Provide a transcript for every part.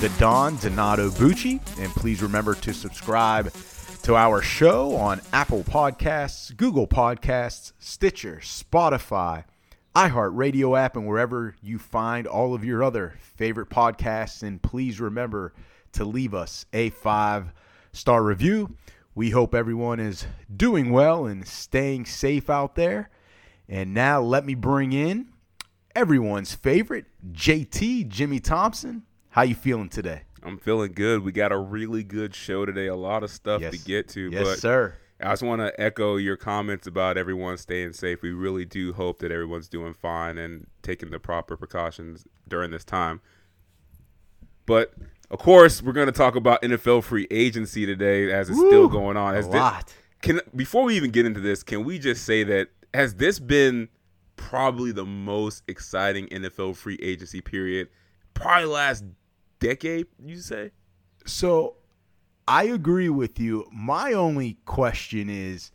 the Don Donato Bucci, and please remember to subscribe to our show on Apple Podcasts, Google Podcasts, Stitcher, Spotify, iHeartRadio app, and wherever you find all of your other favorite podcasts. And please remember to leave us a five star review. We hope everyone is doing well and staying safe out there. And now let me bring in everyone's favorite, JT Jimmy Thompson. How you feeling today? I'm feeling good. We got a really good show today. A lot of stuff Yes. to get to. Yes, but sir. I just want to echo your comments about everyone staying safe. We really do hope that everyone's doing fine and taking the proper precautions during this time. But of course, we're going to talk about NFL free agency today as it's still going on. A Has thi- lot. can before we even get into this, can we just say that has this been probably the most exciting NFL free agency period, probably last decade? You say? So I agree with you. My only question is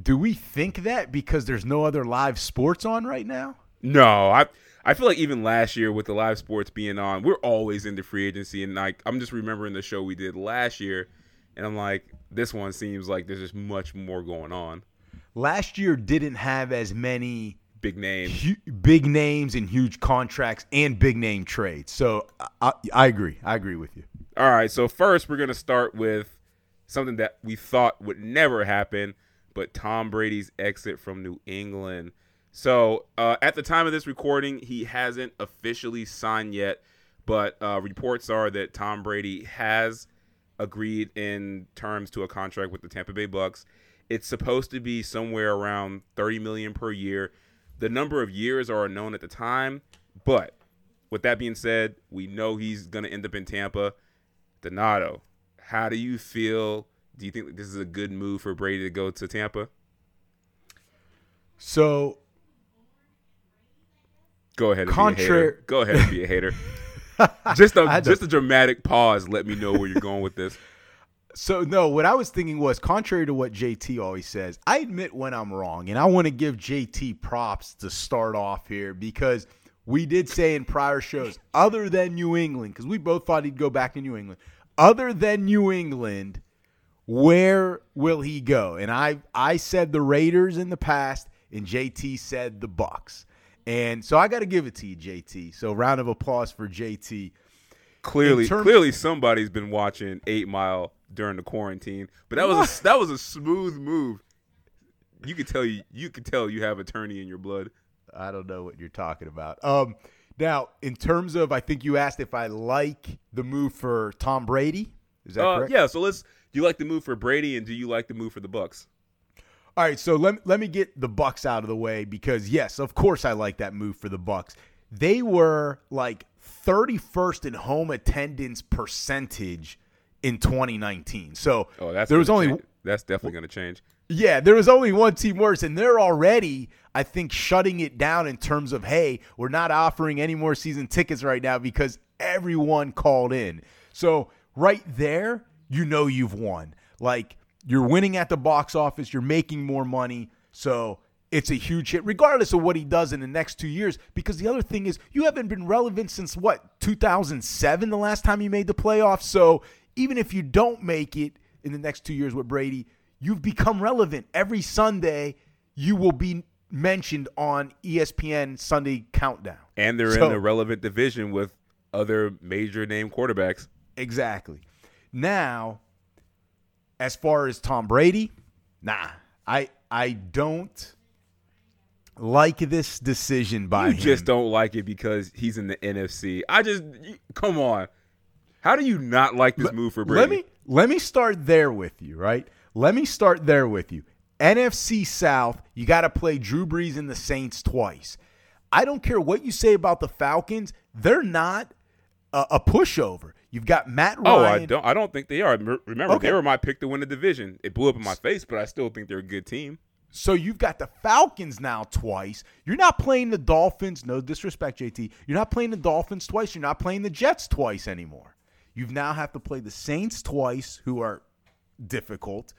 do we think that because there's no other live sports on right now? No, I I feel like even last year with the live sports being on, we're always into free agency, and like I'm just remembering the show we did last year, and I'm like, this one seems like there's just much more going on. Last year didn't have as many Big name. hu- big names and huge contracts and big name trades. So I, I, I agree. I agree with you. All right, so first we're gonna start with something that we thought would never happen, but Tom Brady's exit from New England. So uh, at the time of this recording, he hasn't officially signed yet, but uh, reports are that Tom Brady has agreed in terms to a contract with the Tampa Bay Bucks. It's supposed to be somewhere around 30 million per year. The number of years are unknown at the time, but with that being said, we know he's going to end up in Tampa. Donato, how do you feel? Do you think this is a good move for Brady to go to Tampa? So Go ahead and be a hater. Go ahead and be a hater. just a just a dramatic pause. Let me know where you're going with this. So no, what I was thinking was contrary to what JT always says. I admit when I'm wrong, and I want to give JT props to start off here because we did say in prior shows, other than New England, because we both thought he'd go back to New England. Other than New England, where will he go? And I I said the Raiders in the past, and JT said the Bucks. And so I got to give it to you, JT. So round of applause for JT. Clearly, clearly somebody's been watching Eight Mile during the quarantine. But that was a, that was a smooth move. You could tell you you could tell you have attorney in your blood. I don't know what you're talking about. Um, now, in terms of, I think you asked if I like the move for Tom Brady. Is that Uh, correct? yeah. So let's. Do you like the move for Brady, and do you like the move for the Bucks? All right, so let, let me get the Bucks out of the way because yes, of course I like that move for the Bucks. They were like 31st in home attendance percentage in 2019. So Oh, that's there was only change. that's definitely going to change. Yeah, there was only one team worse, and they're already, I think, shutting it down in terms of, hey, we're not offering any more season tickets right now because everyone called in. So right there, you know you've won. Like you're winning at the box office, you're making more money. So it's a huge hit, regardless of what he does in the next two years. Because the other thing is, you haven't been relevant since what 2007, the last time you made the playoffs. So even if you don't make it in the next two years with Brady, you've become relevant. Every Sunday, you will be mentioned on ESPN Sunday Countdown. And they're So- in a relevant division with other major name quarterbacks. Exactly. Now, as far as Tom Brady, nah, I I don't like this decision by You him. just don't like it because he's in the NFC. I just come on. How do you not like this move for Brady? Let me let me start there with you, right? Let me start there with you. NFC South, you got to play Drew Brees and the Saints twice. I don't care what you say about the Falcons; they're not a, a pushover. You've got Matt Ryan. Oh, I don't. I don't think they are. Remember, Okay. they were my pick to win the division. It blew up in my face, but I still think they're a good team. So you've got the Falcons now twice. You're not playing the Dolphins. No disrespect, JT. You're not playing the Dolphins twice. You're not playing the Jets twice anymore. You now have to play the Saints twice, who are difficult,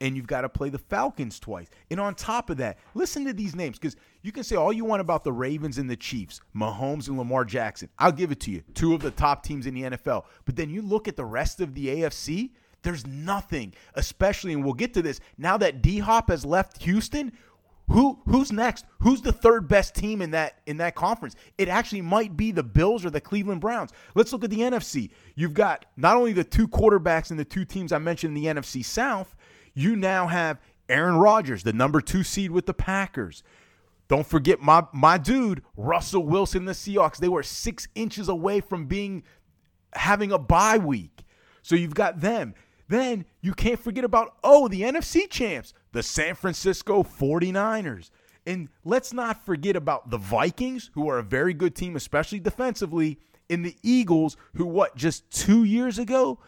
and you've got to play the Falcons twice. And on top of that, listen to these names because you can say all you want about the Ravens and the Chiefs, Mahomes and Lamar Jackson. I'll give it to you. Two of the top teams in the NFL. But then you look at the rest of the AFC, there's nothing, especially, and we'll get to this. Now that D Hop has left Houston, who who's next? Who's the third best team in that in that conference? It actually might be the Bills or the Cleveland Browns. Let's look at the NFC. You've got not only the two quarterbacks and the two teams I mentioned in the NFC South, you now have Aaron Rodgers, the number two seed with the Packers. Don't forget my my dude, Russell Wilson, the Seahawks. They were six inches away from being having a bye week. So you've got them. Then you can't forget about, oh, the NFC champs, the San Francisco 49ers. And let's not forget about the Vikings, who are a very good team, especially defensively, and the Eagles, who, what, just two years ago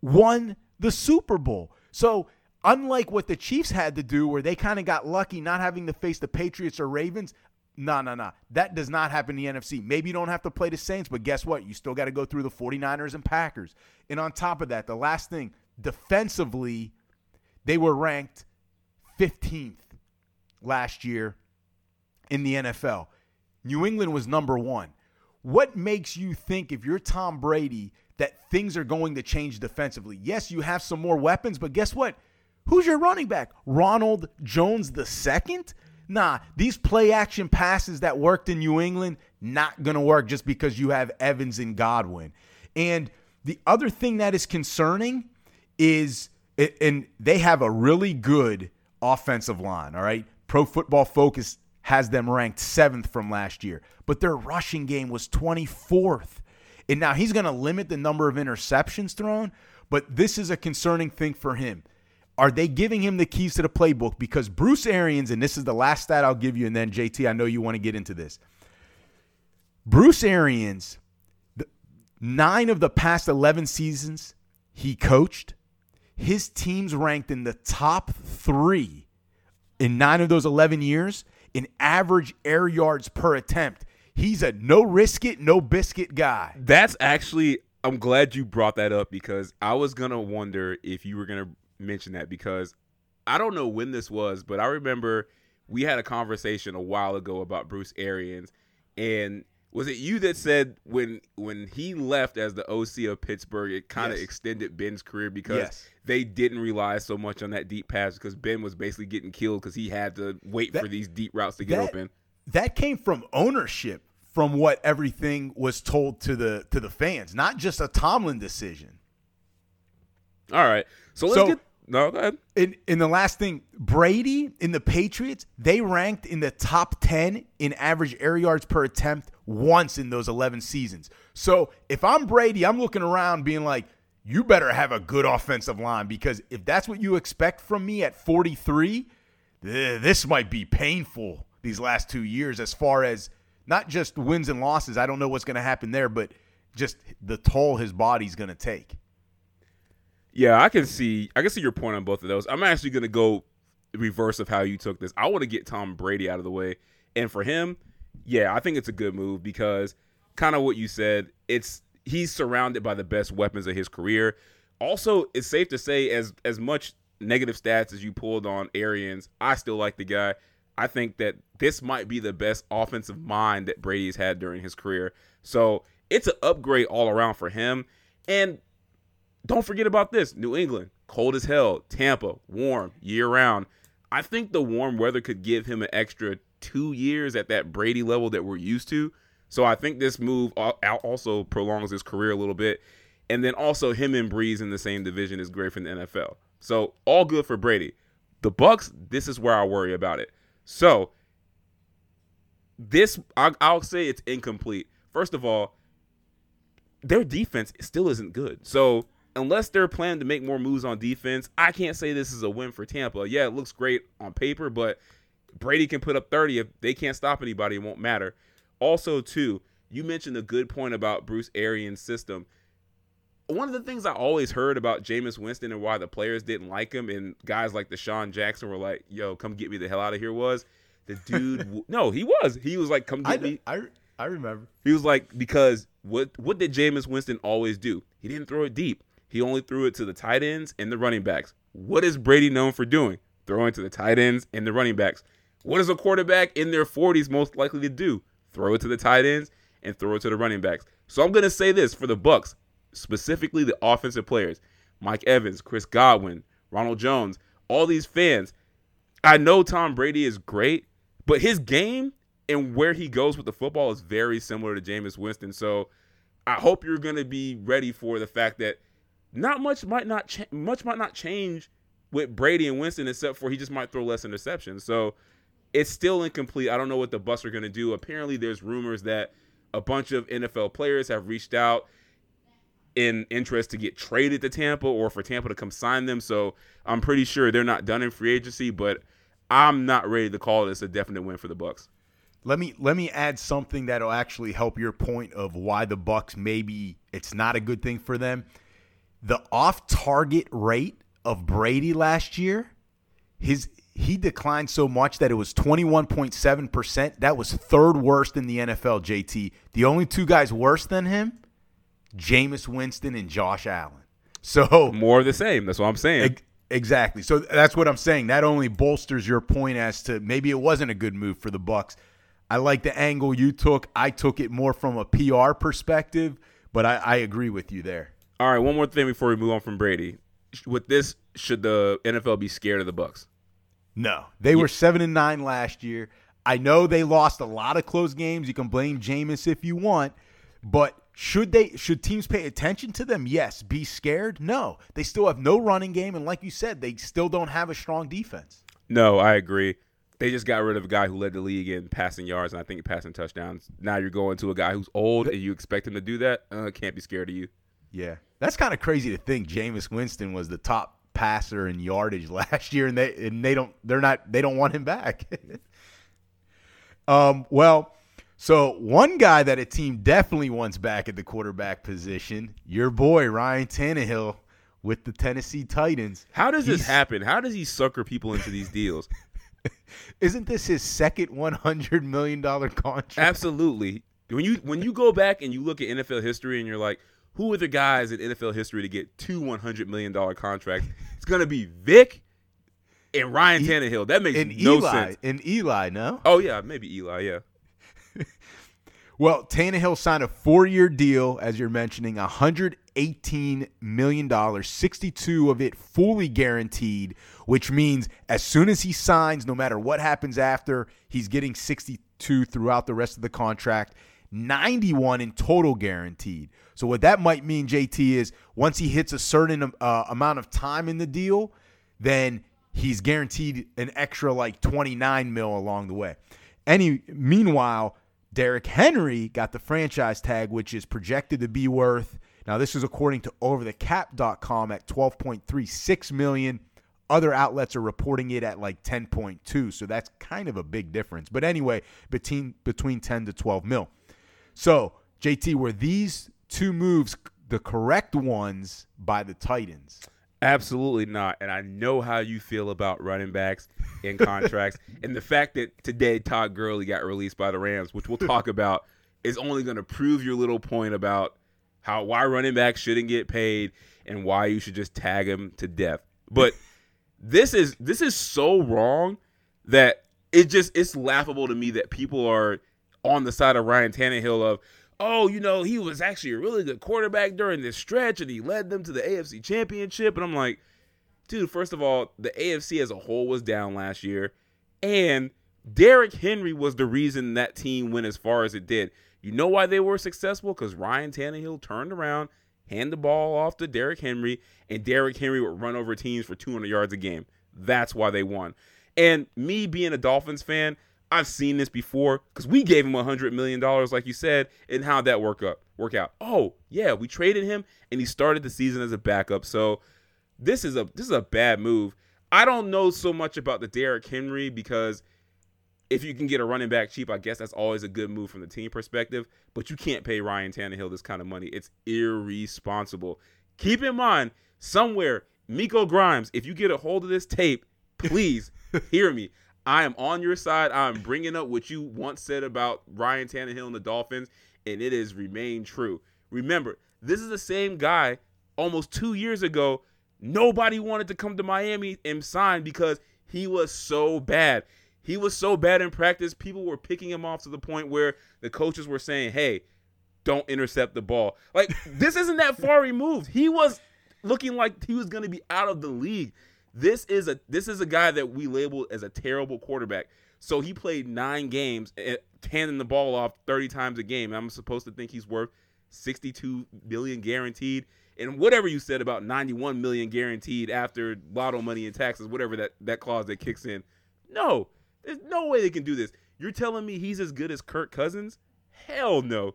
won the Super Bowl. So, unlike what the Chiefs had to do, where they kind of got lucky not having to face the Patriots or Ravens, no, no, no. That does not happen in the NFC. Maybe you don't have to play the Saints, but guess what? You still got to go through the 49ers and Packers. And on top of that, the last thing, defensively, they were ranked 15th last year in the NFL. New England was number one. What makes you think, if you're Tom Brady, that things are going to change defensively? Yes, you have some more weapons, but guess what? Who's your running back? Ronald Jones the second? Nah, these play action passes that worked in New England not going to work just because you have Evans and Godwin. And the other thing that is concerning is and they have a really good offensive line, all right? Pro Football Focus has them ranked 7th from last year, but their rushing game was 24th. And now he's going to limit the number of interceptions thrown, but this is a concerning thing for him. Are they giving him the keys to the playbook? Because Bruce Arians, and this is the last stat I'll give you, and then JT, I know you want to get into this. Bruce Arians, nine of the past 11 seasons he coached, his teams ranked in the top three in nine of those 11 years in average air yards per attempt. He's a no risk it, no biscuit guy. That's actually, I'm glad you brought that up because I was going to wonder if you were going to mention that because I don't know when this was, but I remember we had a conversation a while ago about Bruce Arians and was it you that said when when he left as the OC of Pittsburgh, it kind of Yes. extended Ben's career because Yes. they didn't rely so much on that deep pass because Ben was basically getting killed because he had to wait That- for these deep routes to get that, open. That came from ownership, from what everything was told to the to the fans, not just a Tomlin decision. All right, so let's So- get no. Go ahead. In in the last thing, Brady in the Patriots, they ranked in the top 10 in average air yards per attempt once in those 11 seasons. So, if I'm Brady, I'm looking around being like, you better have a good offensive line because if that's what you expect from me at 43, th- this might be painful these last 2 years as far as not just wins and losses. I don't know what's going to happen there, but just the toll his body's going to take. Yeah, I can see. I can see your point on both of those. I'm actually going to go reverse of how you took this. I want to get Tom Brady out of the way, and for him, yeah, I think it's a good move because kind of what you said. It's he's surrounded by the best weapons of his career. Also, it's safe to say as as much negative stats as you pulled on Arians, I still like the guy. I think that this might be the best offensive mind that Brady's had during his career. So it's an upgrade all around for him. And don't forget about this New England, cold as hell. Tampa, warm year round. I think the warm weather could give him an extra two years at that Brady level that we're used to. So I think this move al- al- also prolongs his career a little bit. And then also him and Brees in the same division is great for the NFL. So all good for Brady. The Bucks, this is where I worry about it. So this, I, I'll say it's incomplete. First of all, their defense still isn't good. So unless they're planning to make more moves on defense, I can't say this is a win for Tampa. Yeah, it looks great on paper, but Brady can put up 30 if they can't stop anybody, it won't matter. Also, too, you mentioned a good point about Bruce Arians' system. one of the things I always heard about Jameis Winston and why the players didn't like him, and guys like DeSean Jackson were like, "Yo, come get me the hell out of here," was the dude. w- no, he was. He was like, "Come I, get me." I, I remember. He was like, because what what did Jameis Winston always do? He didn't throw it deep. He only threw it to the tight ends and the running backs. What is Brady known for doing? Throwing to the tight ends and the running backs. What is a quarterback in their 40s most likely to do? Throw it to the tight ends and throw it to the running backs. So I'm going to say this for the Bucks, specifically the offensive players. Mike Evans, Chris Godwin, Ronald Jones, all these fans. I know Tom Brady is great, but his game and where he goes with the football is very similar to Jameis Winston. So I hope you're going to be ready for the fact that not much might not cha- much might not change with Brady and Winston except for he just might throw less interceptions. So it's still incomplete. I don't know what the Bucks are going to do. Apparently, there's rumors that a bunch of NFL players have reached out in interest to get traded to Tampa or for Tampa to come sign them. So I'm pretty sure they're not done in free agency, but I'm not ready to call this a definite win for the Bucks. Let me let me add something that'll actually help your point of why the Bucks maybe it's not a good thing for them. The off-target rate of Brady last year, his he declined so much that it was 21.7%. That was third worst in the NFL, JT. The only two guys worse than him, Jameis Winston and Josh Allen. So More of the same. That's what I'm saying. Ex- Exactly. So that's what I'm saying. That only bolsters your point as to maybe it wasn't a good move for the Bucks. I like the angle you took. I took it more from a PR perspective, but I, I agree with you there. All right, one more thing before we move on from Brady. With this, should the NFL be scared of the Bucks? No, they were seven and nine last year. I know they lost a lot of close games. You can blame Jameis if you want, but should they? Should teams pay attention to them? Yes. Be scared? No. They still have no running game, and like you said, they still don't have a strong defense. No, I agree. They just got rid of a guy who led the league in passing yards and I think passing touchdowns. Now you're going to a guy who's old and you expect him to do that. Uh, can't be scared of you. Yeah, that's kind of crazy to think. Jameis Winston was the top passer in yardage last year, and they and they don't they're not they don't want him back. um, well, so one guy that a team definitely wants back at the quarterback position, your boy Ryan Tannehill with the Tennessee Titans. How does this happen? How does he sucker people into these deals? Isn't this his second one hundred million dollar contract? Absolutely. When you when you go back and you look at NFL history and you're like, who are the guys in NFL history to get two one hundred million dollar contracts? It's gonna be Vic and Ryan E- Tannehill. That makes And no Eli, sense. and Eli, no. Oh yeah, maybe Eli. Yeah. Well, Tannehill signed a four-year deal, as you're mentioning, 118 million dollars, 62 of it fully guaranteed, which means as soon as he signs, no matter what happens after, he's getting 62 throughout the rest of the contract. 91 in total guaranteed. So what that might mean, JT, is once he hits a certain uh, amount of time in the deal, then he's guaranteed an extra like 29 mil along the way. Any meanwhile, Derrick Henry got the franchise tag, which is projected to be worth. Now, this is according to OverTheCap.com at 12.36 million. Other outlets are reporting it at like 10.2, so that's kind of a big difference. But anyway, between between 10 to 12 mil. So, JT, were these two moves the correct ones by the Titans? Absolutely not. And I know how you feel about running backs in contracts. and the fact that today Todd Gurley got released by the Rams, which we'll talk about, is only going to prove your little point about how why running backs shouldn't get paid and why you should just tag them to death. But this is this is so wrong that it just it's laughable to me that people are on the side of Ryan Tannehill of oh, you know, he was actually a really good quarterback during this stretch and he led them to the AFC championship. And I'm like, dude, first of all, the AFC as a whole was down last year. And Derrick Henry was the reason that team went as far as it did. You know why they were successful? Because Ryan Tannehill turned around, hand the ball off to Derrick Henry, and Derrick Henry would run over teams for 200 yards a game. That's why they won. And me being a Dolphins fan, I've seen this before because we gave him $100 million, like you said, and how'd that work up? Work out? Oh, yeah, we traded him and he started the season as a backup. So this is a this is a bad move. I don't know so much about the Derrick Henry because if you can get a running back cheap, I guess that's always a good move from the team perspective. But you can't pay Ryan Tannehill this kind of money. It's irresponsible. keep in mind somewhere, Miko Grimes, if you get a hold of this tape, please hear me. I am on your side. I'm bringing up what you once said about Ryan Tannehill and the Dolphins, and it has remained true. Remember, this is the same guy almost two years ago. Nobody wanted to come to Miami and sign because he was so bad. He was so bad in practice. People were picking him off to the point where the coaches were saying, "Hey, don't intercept the ball." Like this isn't that far removed. He was looking like he was going to be out of the league. This is a this is a guy that we labeled as a terrible quarterback. So he played nine games, eh, handing the ball off 30 times a game. I'm supposed to think he's worth 62 million guaranteed. And whatever you said about 91 million guaranteed after lotto money and taxes, whatever that, that clause that kicks in. No, there's no way they can do this. You're telling me he's as good as Kirk Cousins? Hell no.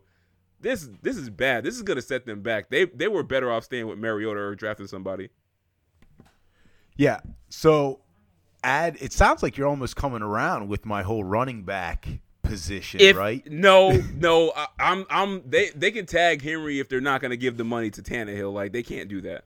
This this is bad. This is gonna set them back. They they were better off staying with Mariota or drafting somebody. Yeah. So add it sounds like you're almost coming around with my whole running back position, If, right? No, no. I, I'm I'm they they can tag Henry if they're not gonna give the money to Tannehill. Like they can't do that.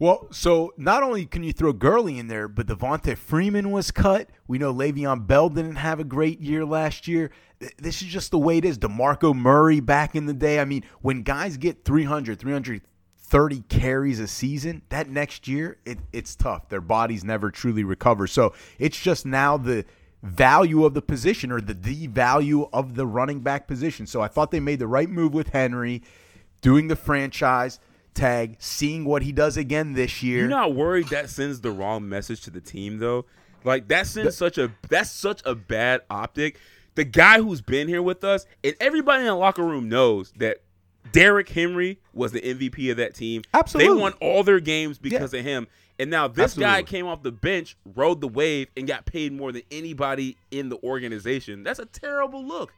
Well, so not only can you throw Gurley in there, but Devonta Freeman was cut. We know Le'Veon Bell didn't have a great year last year. This is just the way it is. DeMarco Murray back in the day. I mean, when guys get 300, 330 carries a season, that next year, it, it's tough. Their bodies never truly recover. So it's just now the value of the position or the the value of the running back position. So I thought they made the right move with Henry, doing the franchise tag, seeing what he does again this year. You're not worried that sends the wrong message to the team though. Like that sends such a that's such a bad optic. The guy who's been here with us and everybody in the locker room knows that Derrick Henry was the MVP of that team. Absolutely. They won all their games because of him. And now this guy came off the bench, rode the wave, and got paid more than anybody in the organization. That's a terrible look.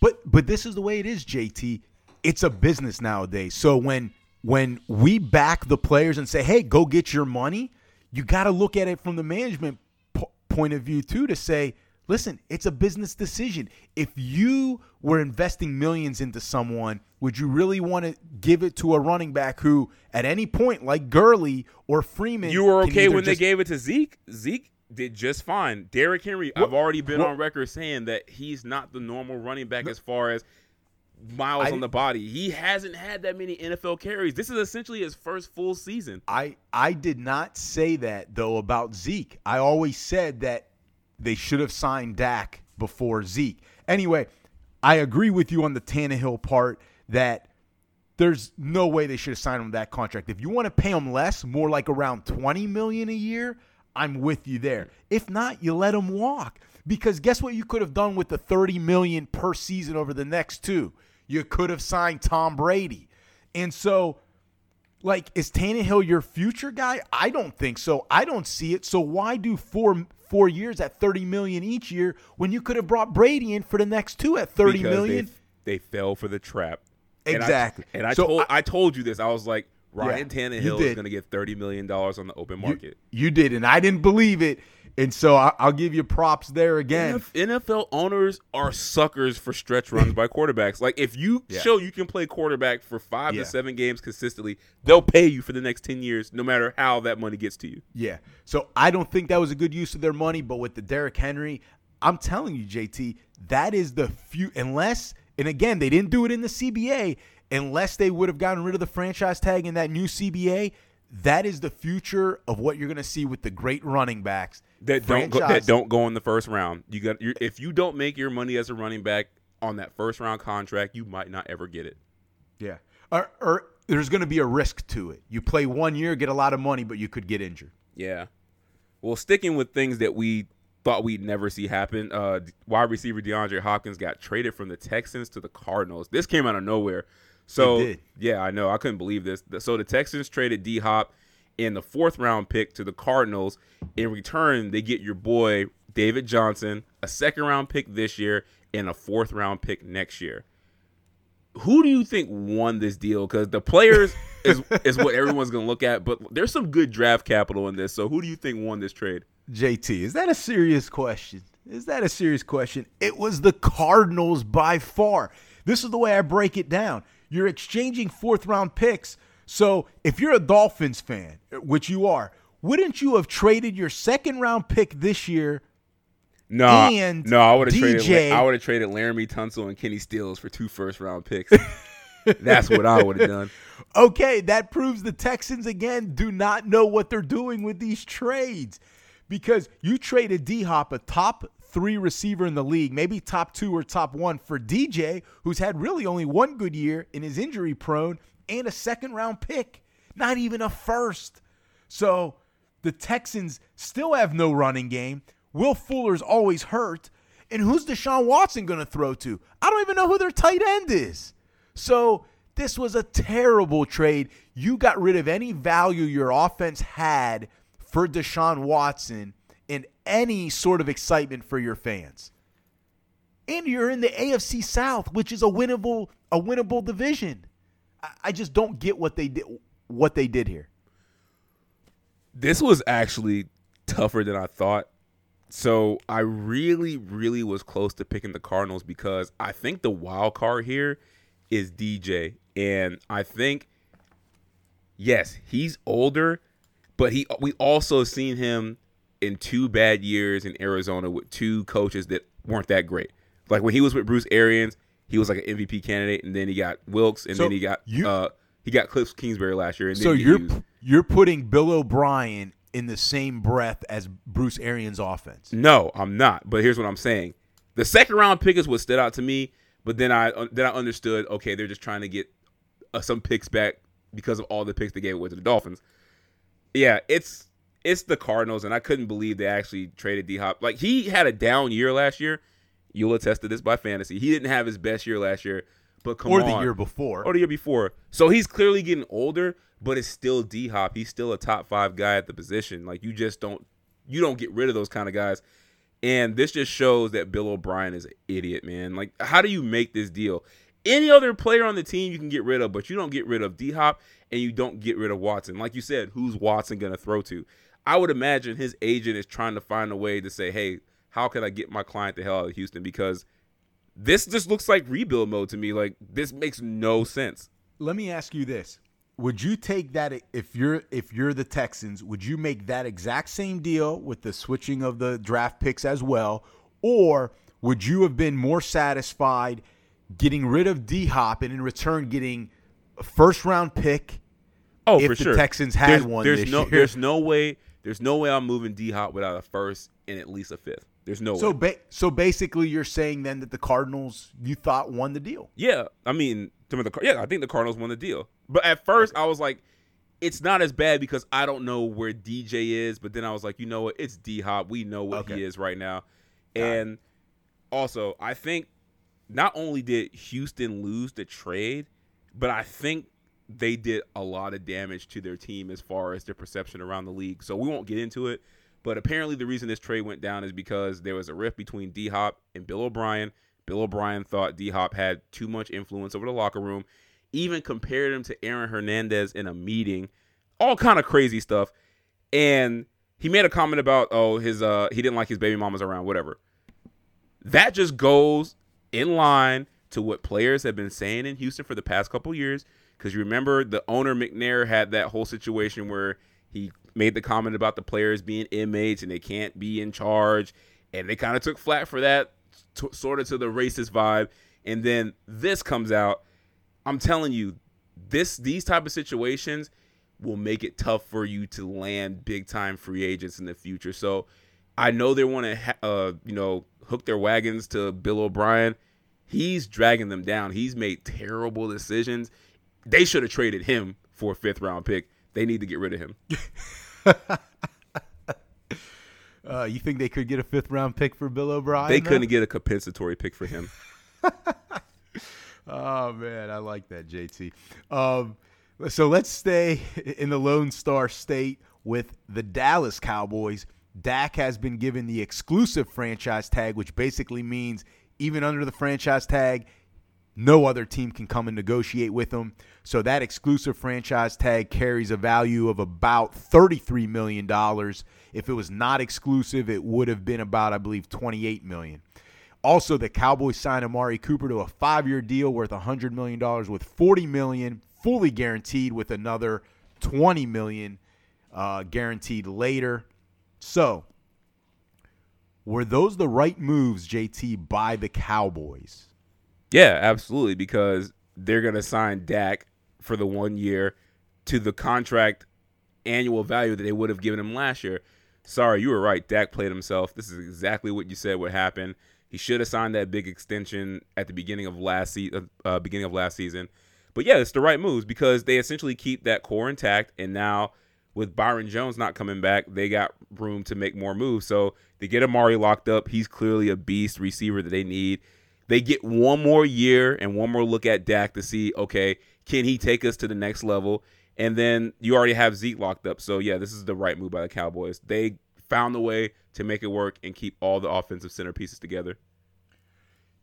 But but this is the way it is, JT. It's a business nowadays. So when when we back the players and say, "Hey, go get your money," you got to look at it from the management po- point of view too to say, "Listen, it's a business decision. If you were investing millions into someone, would you really want to give it to a running back who at any point like Gurley or Freeman You were okay when they gave it to Zeke. Zeke did just fine. Derrick Henry, I've already been what- on record saying that he's not the normal running back as far as miles I on the body. He hasn't had that many NFL carries. This is essentially his first full season. I I did not say that though about Zeke. I always said that they should have signed Dak before Zeke. Anyway, I agree with you on the Tannehill part that there's no way they should have signed him that contract. If you want to pay him less, more like around 20 million a year, I'm with you there. If not, you let him walk. Because guess what you could have done with the 30 million per season over the next two? You could have signed Tom Brady. And so like, is Tannehill your future guy? I don't think so. I don't see it. So why do four four years at thirty million each year when you could have brought Brady in for the next two at thirty because million? They, they fell for the trap. And I- Exactly. And I, So told I- I, told you this. I was like, Ryan you Tannehill is going to get thirty million dollars on the open You- market. You, did, and I didn't believe it. And so I, I'll give you props there again. NFL owners are suckers for stretch runs by quarterbacks. Like if you Yeah. show you can play quarterback for five Yeah. to seven games consistently, they'll pay you for the next ten years, no matter how that money gets to you. Yeah. So I don't think that was a good use of their money, but with the Derrick Henry, I'm telling you, JT, that is the few unless and again, they didn't do it in the CBA, unless they would have gotten rid of the franchise tag in that new CBA, that is the future of what you're gonna see with the great running backs. That don't go, that don't go in the first round. You got if you don't make your money as a running back on that first round contract, you might not ever get it. Yeah. Or, or there's gonna be a risk to it. You play one year, get a lot of money, but you could get injured. Yeah. Well, sticking with things that we thought we'd never see happen, uh, wide receiver DeAndre Hopkins got traded from the Texans to the Cardinals. This came out of nowhere. So It did. yeah, I know. I couldn't believe this. So the Texans traded D Hop in the fourth round pick to the Cardinals. In return, they get your boy David Johnson, a second round pick this year, and a fourth round pick next year. Who do you think won this deal? Because the players is is what everyone's gonna look at, but there's some good draft capital in this. So who do you think won this trade? JT, is that a serious question? Is that a serious question? It was the Cardinals by far. This is the way I break it down. You're exchanging fourth round picks. So if you're a Dolphins fan, which you are, wouldn't you have traded your second round pick this year? No, And no, I would have traded. I would have traded Laremy Tunsil and Kenny Stills for two first round picks. That's what I would have done. Okay, that proves the Texans again do not know what they're doing with these trades. Because you traded D Hop, a top three receiver in the league, maybe top two or top one, for DJ, who's had really only one good year and is injury prone, and a second round pick, not even a first. So the Texans still have no running game. Will Fuller's always hurt. And who's Deshaun Watson going to throw to? I don't even know who their tight end is. So this was a terrible trade. You got rid of any value your offense had for Deshaun Watson and any sort of excitement for your fans. And you're in the AFC South, which is a winnable a winnable division. I, just don't get what they did what they did here. This was actually tougher than I thought. So I really, really was close to picking the Cardinals because I think the wild card here is DJ. And I think, yes, he's older, but he we also seen him in two bad years in Arizona with two coaches that weren't that great. Like when he was with Bruce Arians, he was like an MVP candidate, and then he got Wilks, and So then he got you- uh he got Cliff Kingsbury last year. And So then you're you're putting Bill O'Brien in the same breath as Bruce Arians' offense. No, I'm not. But here's what I'm saying: the second round pick is what stood out to me. But then I then I understood. Okay, they're just trying to get uh, some picks back because of all the picks they gave away to the Dolphins. Yeah, it's it's the Cardinals, and I couldn't believe they actually traded D Hop. Like he had a down year last year. You'll attest to this by fantasy. He didn't have his best year last year, but come Or on, the year before. or the year before. So he's clearly getting older, but it's still D Hop. He's still a top five guy at the position. Like you just don't you don't get rid of those kind of guys. And this just shows that Bill O'Brien is an idiot, man. Like, how do you make this deal? Any other player on the team you can get rid of, but you don't get rid of D Hop and you don't get rid of Watson. Like you said, who's Watson going to throw to? I would imagine his agent is trying to find a way to say, hey, how can I get my client the hell out of Houston? Because this just looks like rebuild mode to me. Like, this makes no sense. Let me ask you this. Would you take that if you're if you're the Texans, would you make that exact same deal with the switching of the draft picks as well or would you have been more satisfied getting rid of D Hop and in return getting a first round pick Oh, if for the sure. Texans had there's, one There's no, year. there's no way. There's no way I'm moving D Hop without a first and at least a fifth. There's no So way. ba- so basically you're saying then that the Cardinals you thought won the deal. Yeah, I mean, the yeah, I think the Cardinals won the deal. But at first, I was like, it's not as bad because I don't know where DJ is. But then I was like, you know what? It's D Hop. We know what Okay. he is right now. Got it. and also, I think not only did Houston lose the trade, but I think they did a lot of damage to their team as far as their perception around the league. So we won't get into it. But apparently, the reason this trade went down is because there was a rift between D Hop and Bill O'Brien. Bill O'Brien thought D Hop had too much influence over the locker room, even compared him to Aaron Hernandez in a meeting, all kind of crazy stuff. And he made a comment about, oh, his uh, he didn't like his baby mamas around, whatever. That just goes in line to what players have been saying in Houston for the past couple years. Because you remember the owner McNair had that whole situation where he made the comment about the players being inmates and they can't be in charge, and they kind of took flat for that, t- sort of to the racist vibe. And then this comes out. I'm telling you, this these type of situations will make it tough for you to land big time free agents in the future. So I know they want to, uh, you know, hook their wagons to Bill O'Brien. He's dragging them down. He's made terrible decisions. They should have traded him for a fifth round pick. They need to get rid of him. Uh, you think they could get a fifth round pick for Bill O'Brien? They couldn't get a compensatory pick for him. Oh man, I like that, JT. Um, so let's stay in the Lone Star State with the Dallas Cowboys. Dak has been given the exclusive franchise tag, which basically means even under the franchise tag, no other team can come and negotiate with him. So that exclusive franchise tag carries a value of about $33 million. If it was not exclusive, it would have been about, I believe, 28 million. Also, the Cowboys signed Amari Cooper to a five-year deal worth $100 million with 40 million fully guaranteed with another 20 million uh, guaranteed later. So, were those the right moves, JT, by the Cowboys? Yeah, absolutely, because they're to sign Dak for the one year to the contract annual value that they would have given him last year. Sorry, you were right. Dak played himself. This is exactly what you said would happen. He should have signed that big extension at the beginning of last season. Uh, beginning of last season. But yeah, it's the right moves because they essentially keep that core intact, and now with Byron Jones not coming back, they got room to make more moves. So they get Amari locked up. He's clearly a beast receiver that they need. They get one more year and one more look at Dak to see, okay, can he take us to the next level? And then you already have Zeke locked up. So yeah, this is the right move by the Cowboys. They found a way to make it work and keep all the offensive centerpieces together.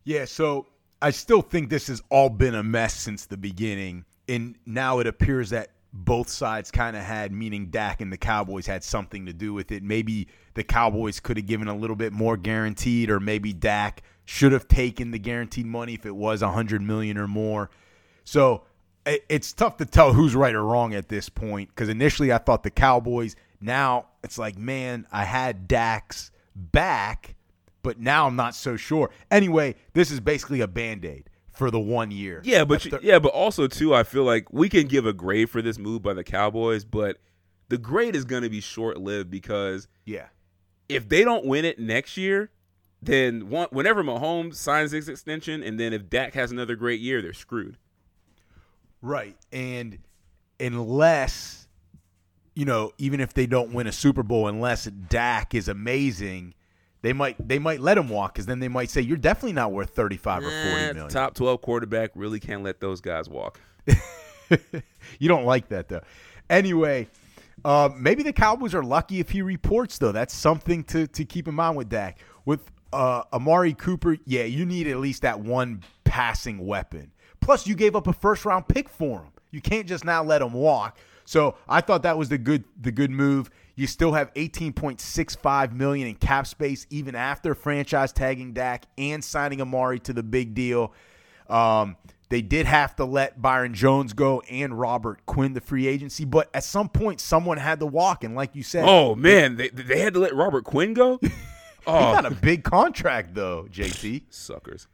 Yeah, so I still think this has all been a mess since the beginning. And now it appears that both sides kind of had, meaning Dak and the Cowboys had something to do with it. Maybe the Cowboys could have given a little bit more guaranteed, or maybe Dak should have taken the guaranteed money if it was a hundred million or more. So it's tough to tell who's right or wrong at this point because initially I thought the Cowboys. Now it's like, man, I had Dak's back, but now I'm not so sure. Anyway, this is basically a band aid for the one year. Yeah, but you, yeah, but also too, I feel like we can give a grade for this move by the Cowboys, but the grade is going to be short lived because yeah, if they don't win it next year, then one, whenever Mahomes signs his extension, and then if Dak has another great year, they're screwed. Right. And unless, you know, even if they don't win a Super Bowl, unless Dak is amazing, they might they might let him walk because then they might say you're definitely not worth 35 or 40 million. Top 12 quarterback really can't let those guys walk. you don't like that though. Anyway, uh, maybe the Cowboys are lucky if he reports though. That's something to to keep in mind with Dak. With uh, Amari Cooper, yeah, you need at least that one passing weapon. Plus, you gave up a first round pick for him. You can't just now let him walk. So I thought that was the good the good move. You still have 18.65 million in cap space even after franchise tagging Dak and signing Amari to the big deal. Um, they did have to let Byron Jones go and Robert Quinn the free agency, but at some point someone had to walk. And like you said, oh man, they they had to let Robert Quinn go. oh, he got a big contract though, JT. Suckers.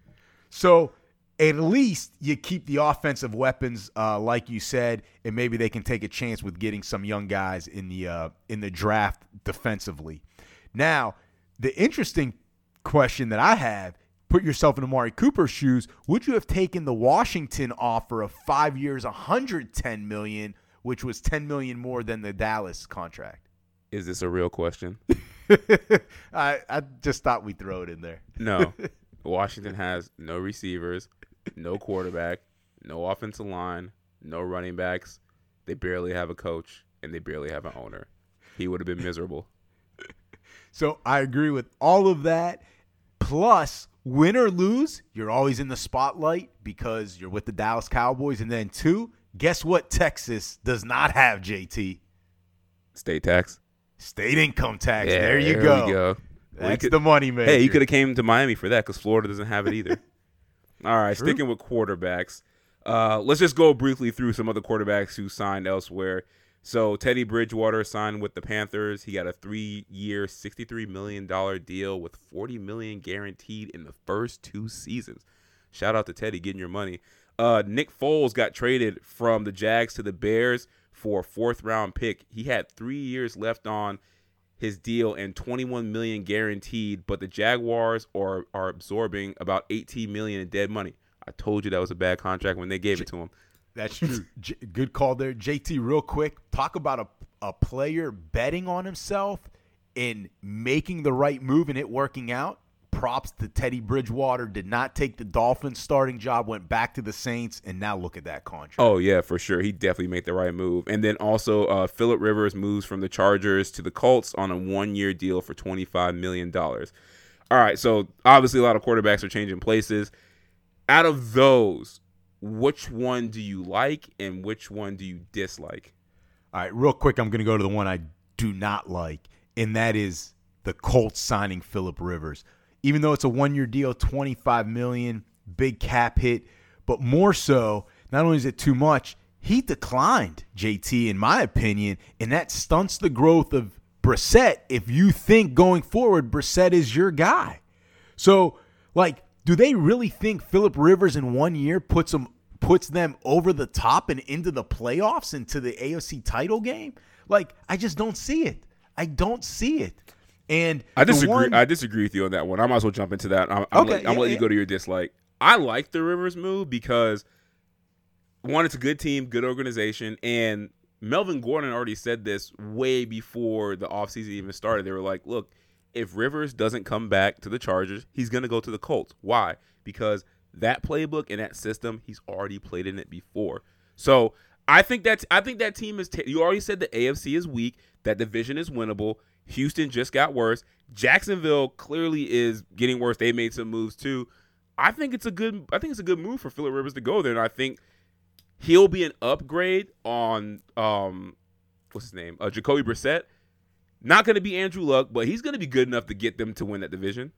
So at least you keep the offensive weapons, uh, like you said, and maybe they can take a chance with getting some young guys in the uh, in the draft defensively. Now, the interesting question that I have: Put yourself in Amari Cooper's shoes. Would you have taken the Washington offer of five years, 110 million, which was 10 million more than the Dallas contract? Is this a real question? I, I just thought we'd throw it in there. No. Washington has no receivers, no quarterback, no offensive line, no running backs. They barely have a coach and they barely have an owner. He would have been miserable. So I agree with all of that. Plus, win or lose, you're always in the spotlight because you're with the Dallas Cowboys. And then, two, guess what Texas does not have, JT? State tax. State income tax. Yeah, there you there go. go. That's could, the money man. Hey, you could have came to Miami for that because Florida doesn't have it either. All right, True. sticking with quarterbacks. Uh, let's just go briefly through some other quarterbacks who signed elsewhere. So Teddy Bridgewater signed with the Panthers. He got a three-year, sixty-three million dollar deal with forty million guaranteed in the first two seasons. Shout out to Teddy getting your money. Uh, Nick Foles got traded from the Jags to the Bears for a fourth-round pick. He had three years left on his deal and 21 million guaranteed, but the Jaguars are are absorbing about 18 million in dead money. I told you that was a bad contract when they gave J- it to him. That's true. J- good call there, JT. Real quick, talk about a a player betting on himself and making the right move and it working out props to Teddy Bridgewater. Did not take the Dolphins starting job, went back to the Saints, and now look at that contract. Oh yeah, for sure. He definitely made the right move. And then also, uh, Philip Rivers moves from the Chargers to the Colts on a one-year deal for twenty-five million dollars. All right, so obviously a lot of quarterbacks are changing places. Out of those, which one do you like and which one do you dislike? All right, real quick, I'm going to go to the one I do not like, and that is the Colts signing Philip Rivers even though it's a one year deal, 25 million, big cap hit, but more so, not only is it too much, he declined, JT, in my opinion, and that stunts the growth of Brissett if you think going forward Brissett is your guy. So, like, do they really think Philip Rivers in one year puts them puts them over the top and into the playoffs, into the AFC title game? Like, I just don't see it. I don't see it. And I disagree. One, I disagree with you on that one. I might as well jump into that. I'm, I'm Okay, let, I'm yeah, letting yeah. you go to your dislike. I like the Rivers move because one, it's a good team, good organization, and Melvin Gordon already said this way before the offseason even started. They were like, look, if Rivers doesn't come back to the Chargers, he's going to go to the Colts. Why? Because that playbook and that system, he's already played in it before. So I think that's I think that team is. T- you already said the AFC is weak. That division is winnable. Houston just got worse. Jacksonville clearly is getting worse. They made some moves too. I think it's a good. I think it's a good move for Philip Rivers to go there, and I think he'll be an upgrade on um, what's his name, uh, Jacoby Brissett. Not going to be Andrew Luck, but he's going to be good enough to get them to win that division.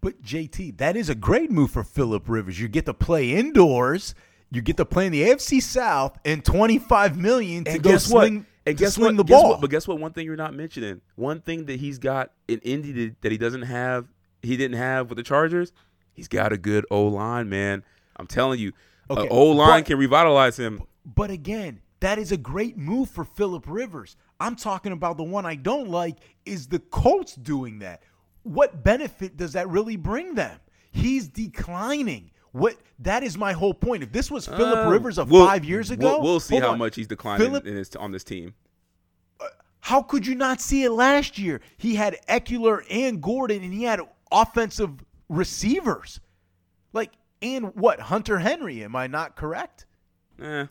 But JT, that is a great move for Philip Rivers. You get to play indoors. You get to play in the AFC South and twenty five million to And go guess swing, what? And guess what? the Guess ball. what? But guess what? One thing you're not mentioning. One thing that he's got in Indy that, that he doesn't have. He didn't have with the Chargers. He's got a good O line, man. I'm telling you, Okay, O line can revitalize him. But again, that is a great move for Philip Rivers. I'm talking about the one I don't like is the Colts doing that. What benefit does that really bring them? He's declining. What that is my whole point. If this was Philip Uh, Rivers of we'll- five years ago, we'll, we'll see how on. much he's declining Philip- in his, on this team. How could you not see it last year? He had Ekeler and Gordon, and he had offensive receivers. Like, and what? Hunter Henry, am I not correct? Eh,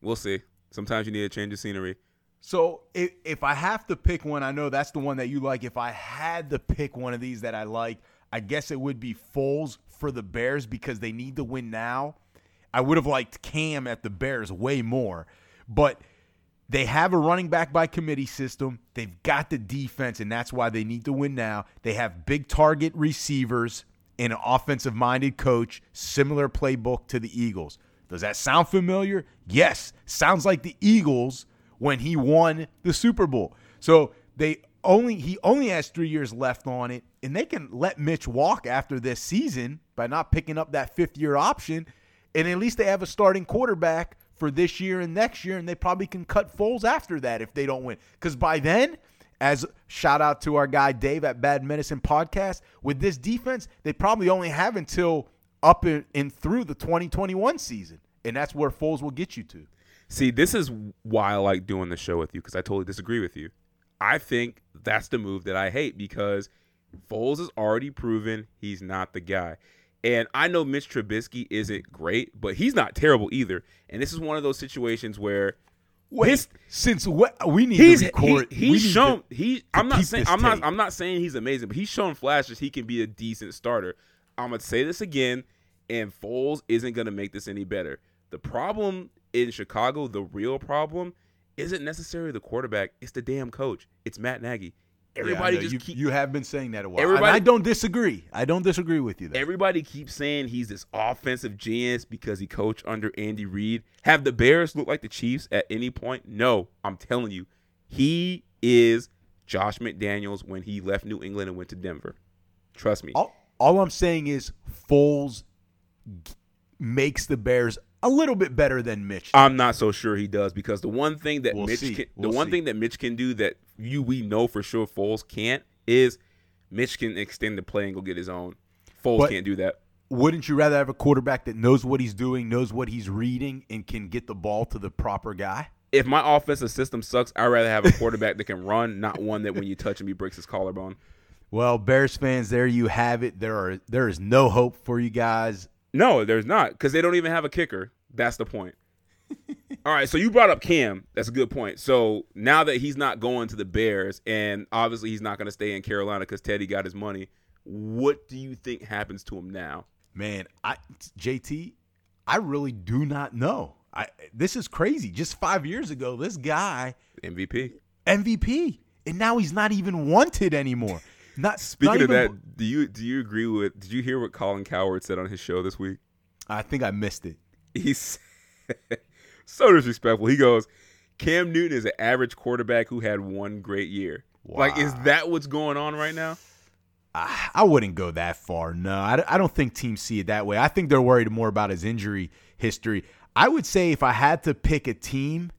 we'll see. Sometimes you need a change of scenery. So if, if I have to pick one, I know that's the one that you like. If I had to pick one of these that I like, I guess it would be Foles for the Bears because they need to win now. I would have liked Cam at the Bears way more, but they have a running back by committee system. They've got the defense, and that's why they need to win now. They have big target receivers and an offensive minded coach, similar playbook to the Eagles. Does that sound familiar? Yes. Sounds like the Eagles when he won the Super Bowl. So they only he only has three years left on it, and they can let Mitch walk after this season by not picking up that fifth year option. And at least they have a starting quarterback for this year and next year, and they probably can cut Foles after that if they don't win. Because by then, as shout out to our guy Dave at Bad Medicine Podcast, with this defense, they probably only have until up and through the 2021 season, and that's where Foles will get you to. See, this is why I like doing the show with you because I totally disagree with you. I think that's the move that I hate because Foles has already proven he's not the guy. And I know Mitch Trubisky isn't great, but he's not terrible either. And this is one of those situations where Wait, his- since what we need he's to record, he, he's shown to- he I'm not saying I'm not. I'm not saying he's amazing, but he's shown flashes he can be a decent starter. I'm gonna say this again, and Foles isn't gonna make this any better. The problem in Chicago, the real problem, isn't necessarily the quarterback. It's the damn coach. It's Matt Nagy. Everybody know. just you, keep you have been saying that a while. Everybody- and I don't disagree. I don't disagree with you there. Everybody keeps saying he's this offensive genius because he coached under Andy Reid. Have the Bears look like the Chiefs at any point? No, I'm telling you, he is Josh McDaniels when he left New England and went to Denver. Trust me. all, all I'm saying is Foles g- makes the Bears a little bit better than Mitch. I'm not so sure he does because the one thing that We'll Mitch see. can, We'll the one see. thing that Mitch can do that you we know for sure Foles can't is Mitch can extend the play and go get his own. Foles But- can't do that. Wouldn't you rather have a quarterback that knows what he's doing, knows what he's reading, and can get the ball to the proper guy? If my offensive system sucks, I'd rather have a quarterback that can run, not one that when you touch him he breaks his collarbone. Well, Bears fans, there you have it. There are there is no hope for you guys. No, there's not because they don't even have a kicker. That's the point. All right, so you brought up Cam. That's a good point. So now that he's not going to the Bears, and obviously he's not going to stay in Carolina because Teddy got his money, what do you think happens to him now? Man, I JT, I really do not know. I this is crazy. Just five years ago, this guy MVP. MVP, and now he's not even wanted anymore. Not Speaking not of even- that, do you do you agree with? Did you hear what Colin Cowherd said on his show this week? I think I missed it. He's so disrespectful. He goes, Cam Newton is an average quarterback who had one great year. Like, is that what's going on right now? I I wouldn't go that far. No, I, I don't think teams see it that way. I think they're worried more about his injury history. I would say if I had to pick a team,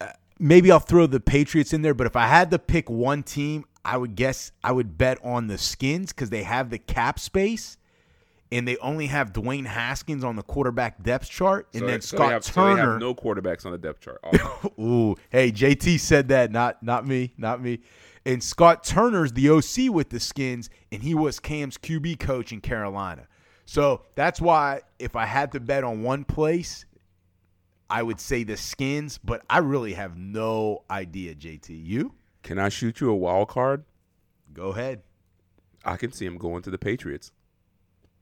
uh, maybe I'll throw the Patriots in there. But if I had to pick one team, I would guess I would bet on the Skins because they have the cap space. And they only have Dwayne Haskins on the quarterback depth chart, and So then so Scott they have, so they Turner. have no quarterbacks on the depth chart. Awesome. Ooh, hey, JT said that, not not me, not me. And Scott Turner's the OC with the Skins, and he was Cam's QB coach in Carolina. So that's why if I had to bet on one place, I would say the Skins, but I really have no idea, JT. You? Can I shoot you a wild card? Go ahead. I can see him going to the Patriots.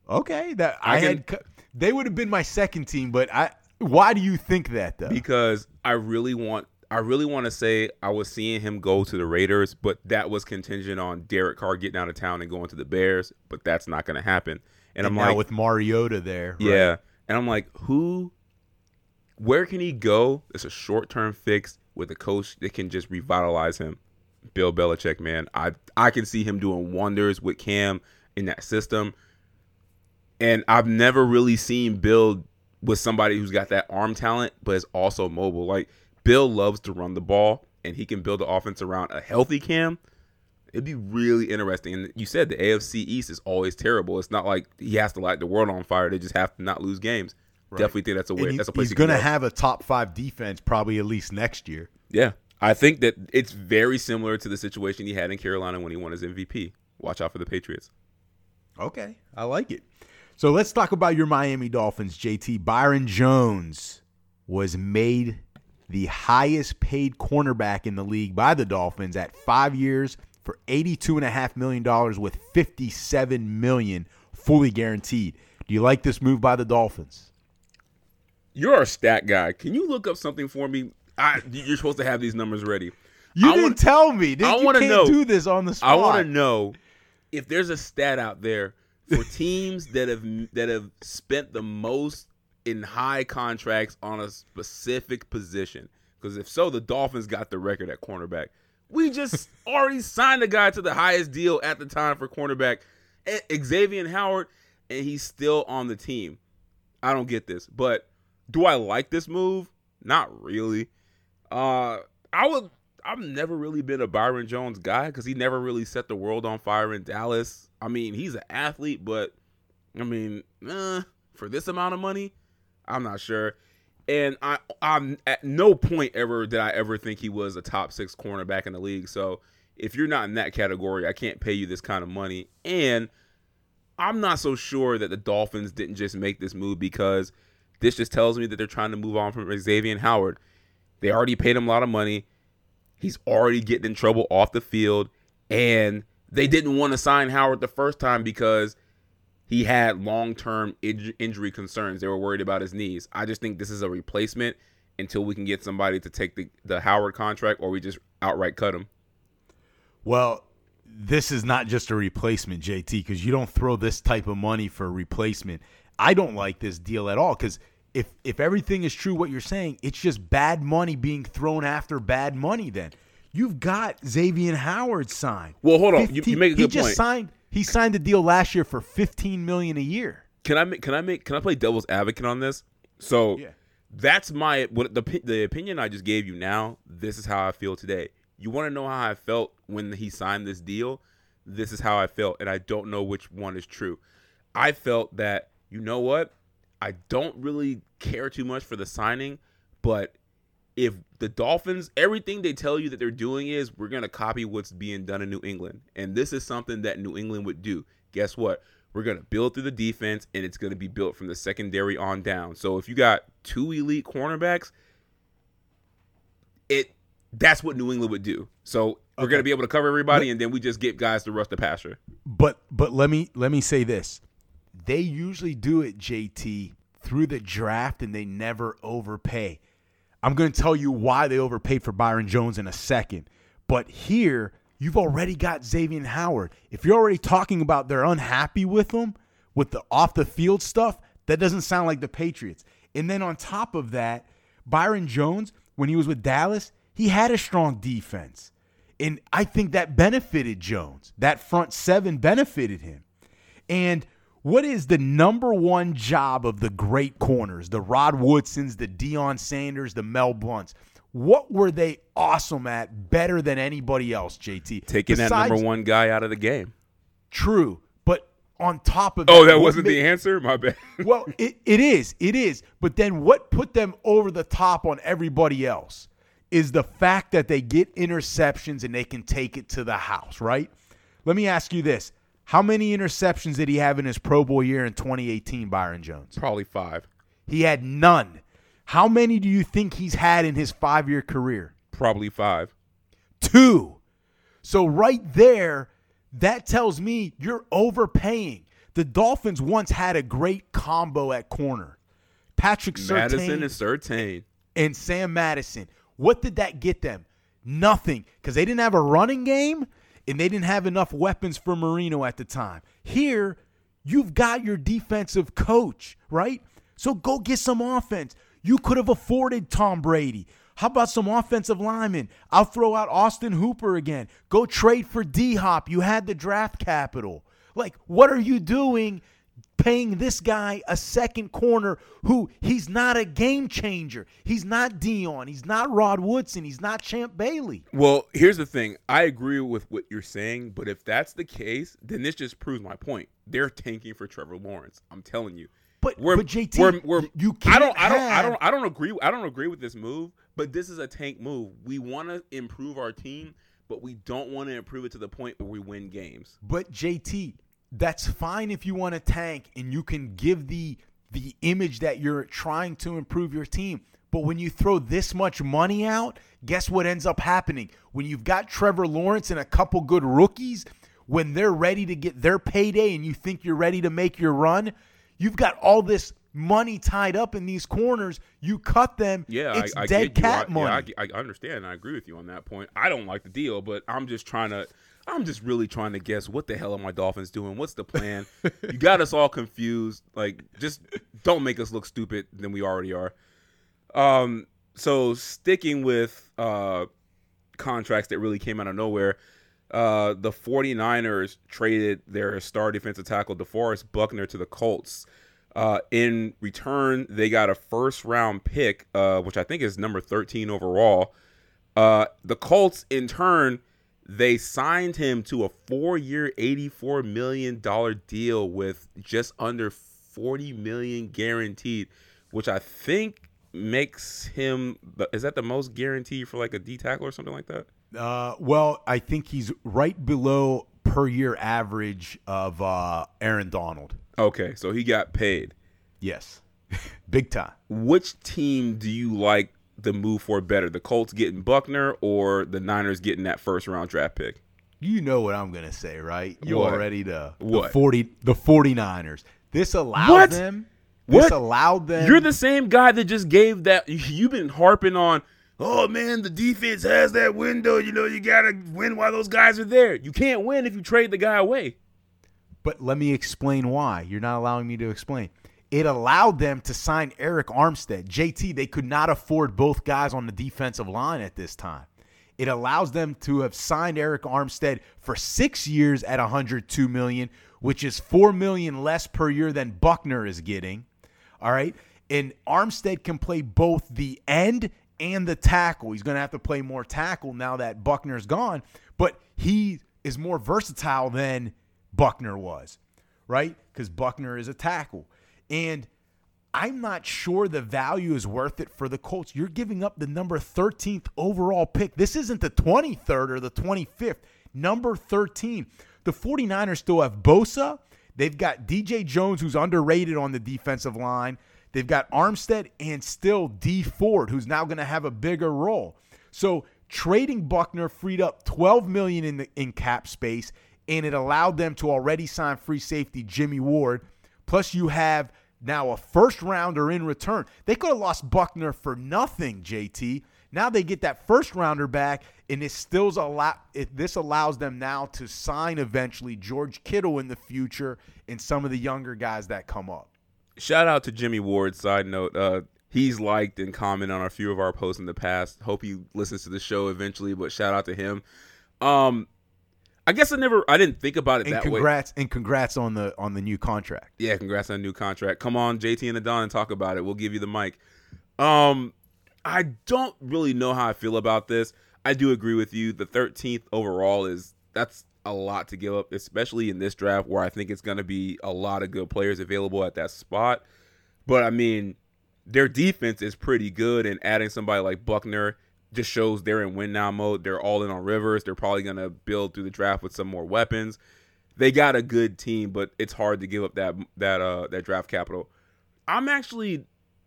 Okay, that I, I can- had they would have been my second team, but I why do you think that though? because I really want I really want to say I was seeing him go to the Raiders, but that was contingent on Derek Carr getting out of town and going to the Bears, but that's not going to happen. And, and I'm like, with Mariota there. right? yeah, and I'm like, who? Where can he go? It's a short term fix with a coach that can just revitalize him. Bill Belichick, man, I I can see him doing wonders with Cam in that system. And I've never really seen Bill with somebody who's got that arm talent, but is also mobile. Like Bill loves to run the ball, and he can build the offense around a healthy Cam. It'd be really interesting. And you said the AFC East is always terrible. It's not like he has to light the world on fire. They just have to not lose games. Definitely think that's a way. He- that's a place he's going to have a top five defense probably at least next year. Yeah, I think that it's very similar to the situation he had in Carolina when he won his MVP. Watch out for the Patriots. Okay, I like it. So let's talk about your Miami Dolphins, JT. Byron Jones was made the highest paid cornerback in the league by the Dolphins at five years for $82.5 million with 57 million fully guaranteed. Do you like this move by the Dolphins? You're a stat guy. Can you look up something for me? I, you're supposed to have these numbers ready. You I didn't want- tell me. I wanna know. do this on the spot. I want to know if there's a stat out there for teams that have that have spent the most in high contracts on a specific position. Because if so, the Dolphins got the record at cornerback. We just already signed a guy to the highest deal at the time for cornerback, eh, Xavier Howard, and he's still on the team. I don't get this, but do I like this move? Not really. Uh, I would. I've never really been a Byron Jones guy because he never really set the world on fire in Dallas. I mean, he's an athlete, but I mean, eh, for this amount of money, I'm not sure. And I, I'm at no point ever did I ever think he was a top six cornerback in the league. So if you're not in that category, I can't pay you this kind of money. And I'm not so sure that the Dolphins didn't just make this move because this just tells me that they're trying to move on from Xavier Howard. They already paid him a lot of money. He's already getting in trouble off the field. And they didn't want to sign Howard the first time because he had long term injury concerns. They were worried about his knees. I just think this is a replacement until we can get somebody to take the, the Howard contract or we just outright cut him. Well, this is not just a replacement, JT, because you don't throw this type of money for a replacement. I don't like this deal at all because if if everything is true what you're saying, it's just bad money being thrown after bad money. Then you've got Xavier Howard signed. Well, hold on. You- you make a he good just point. signed. He signed a deal last year for 15 million a year. Can I make? Can I make? Can I play devil's advocate on this? So Yeah. that's my what the the opinion I just gave you. Now this is how I feel today. You want to know how I felt when he signed this deal? This is how I felt, and I don't know which one is true. I felt that you know what? I don't really care too much for the signing, but if the Dolphins, everything they tell you that they're doing is we're going to copy what's being done in New England. And this is something that New England would do. Guess what? We're going to build through the defense and it's going to be built from the secondary on down. So if you got two elite cornerbacks, it that's what New England would do. So we're Okay. going to be able to cover everybody and then we just get guys to rush the passer. But but let me let me say this. They usually do it, JT, through the draft and they never overpay. I'm going to tell you why they overpaid for Byron Jones in a second. But here, you've already got Xavier Howard. If you're already talking about they're unhappy with him with the off the field stuff, that doesn't sound like the Patriots. And then on top of that, Byron Jones, when he was with Dallas, he had a strong defense. And I think that benefited Jones. That front seven benefited him. And what is the number one job of the great corners, the Rod Woodsons, the Deion Sanders, the Mel Blunts? What were they awesome at better than anybody else, JT? Taking Besides, that number one guy out of the game. True. But on top of Oh, that, that wasn't made, the answer? My bad. well, it, it is. It is. But then what put them over the top on everybody else is the fact that they get interceptions and they can take it to the house, right? Let me ask you this. How many interceptions did he have in his Pro Bowl year in 2018, Byron Jones? Probably five. He had none. How many do you think he's had in his five year career? Probably five. Two. So, right there, that tells me you're overpaying. The Dolphins once had a great combo at corner Patrick Surtain. Madison and Surtain. And Sam Madison. What did that get them? Nothing. Because they didn't have a running game and they didn't have enough weapons for Marino at the time. Here, you've got your defensive coach, right? So go get some offense. You could have afforded Tom Brady. How about some offensive linemen? I'll throw out Austin Hooper again. Go trade for D Hop. You had the draft capital. Like, what are you doing paying this guy a second corner who he's not a game changer? He's not Deion. He's not Rod Woodson. He's not Champ Bailey. Well, here's the thing. I agree with what you're saying, but if that's the case, then this just proves my point. They're tanking for Trevor Lawrence. I'm telling you. But, we're, but JT, we're, we're, you can't. I don't. I don't. I don't. I don't agree. I don't agree with this move. But this is a tank move. We want to improve our team, but we don't want to improve it to the point where we win games. But JT, that's fine if you want to tank and you can give the the image that you're trying to improve your team. But when you throw this much money out, guess what ends up happening? When you've got Trevor Lawrence and a couple good rookies, when they're ready to get their payday and you think you're ready to make your run, You've got all this money tied up in these corners. You cut them. Yeah, it's I, I dead cat I, money. Yeah, I, I understand. I agree with you on that point. I don't like the deal, but I'm just trying to. I'm just really trying to guess what the hell are my Dolphins doing? What's the plan? you got us all confused. Like, just don't make us look stupid than we already are. Um, so sticking with uh contracts that really came out of nowhere, uh, the 49ers traded their star defensive tackle DeForest Buckner to the Colts. Uh, in return, they got a first round pick, uh, which I think is number 13 overall. Uh, the Colts, in turn, they signed him to a four year, $84 million deal with just under 40 million guaranteed, which I think makes him, is that the most guaranteed for like a D tackle or something like that? Uh, well, I think he's right below per year average of uh, Aaron Donald. Okay, so he got paid. Yes, big time. Which team do you like the move for better? The Colts getting Buckner or the Niners getting that first round draft pick? You know what I'm gonna say, right? You what? already the, what? the 40 the 49ers. This allowed what? them. This what? allowed them. You're the same guy that just gave that. You've been harping on oh man, the defense has that window. You know, you got to win while those guys are there. You can't win if you trade the guy away. But let me explain why. You're not allowing me to explain. It allowed them to sign Arik Armstead. JT, they could not afford both guys on the defensive line at this time. It allows them to have signed Arik Armstead for six years at 102 million, which is four million less per year than Buckner is getting. All right. And Armstead can play both the end and the tackle. He's going to have to play more tackle now that Buckner's gone, but he is more versatile than Buckner was, right? Because Buckner is a tackle. And I'm not sure the value is worth it for the Colts. You're giving up the number 13th overall pick. This isn't the 23rd or the 25th, number 13. The 49ers still have Bosa. They've got DJ Jones, who's underrated on the defensive line. They've got Armstead and still Dee Ford, who's now going to have a bigger role. So trading Buckner freed up 12 million in the in cap space, and it allowed them to already sign free safety Jimmy Ward. Plus, you have now a first rounder in return. They could have lost Buckner for nothing, JT. Now they get that first rounder back, and it still allow it, this allows them now to sign eventually George Kittle in the future and some of the younger guys that come up shout out to Jimmy Ward. Side note, uh, he's liked and commented on a few of our posts in the past. Hope he listens to the show eventually, but shout out to him. Um, I guess I never, I didn't think about it And that way. congrats and congrats on the on the new contract. Yeah, congrats on the new contract. Come on, JT and the Don, and talk about it. We'll give you the mic. Um, I don't really know how I feel about this. I do agree with you. The 13th overall is that's a lot to give up, especially in this draft where I think it's going to be a lot of good players available at that spot. But I mean, their defense is pretty good, and adding somebody like Buckner just shows they're in win now mode. They're all in on Rivers. They're probably going to build through the draft with some more weapons. They got a good team, but it's hard to give up that that uh that draft capital. I'm actually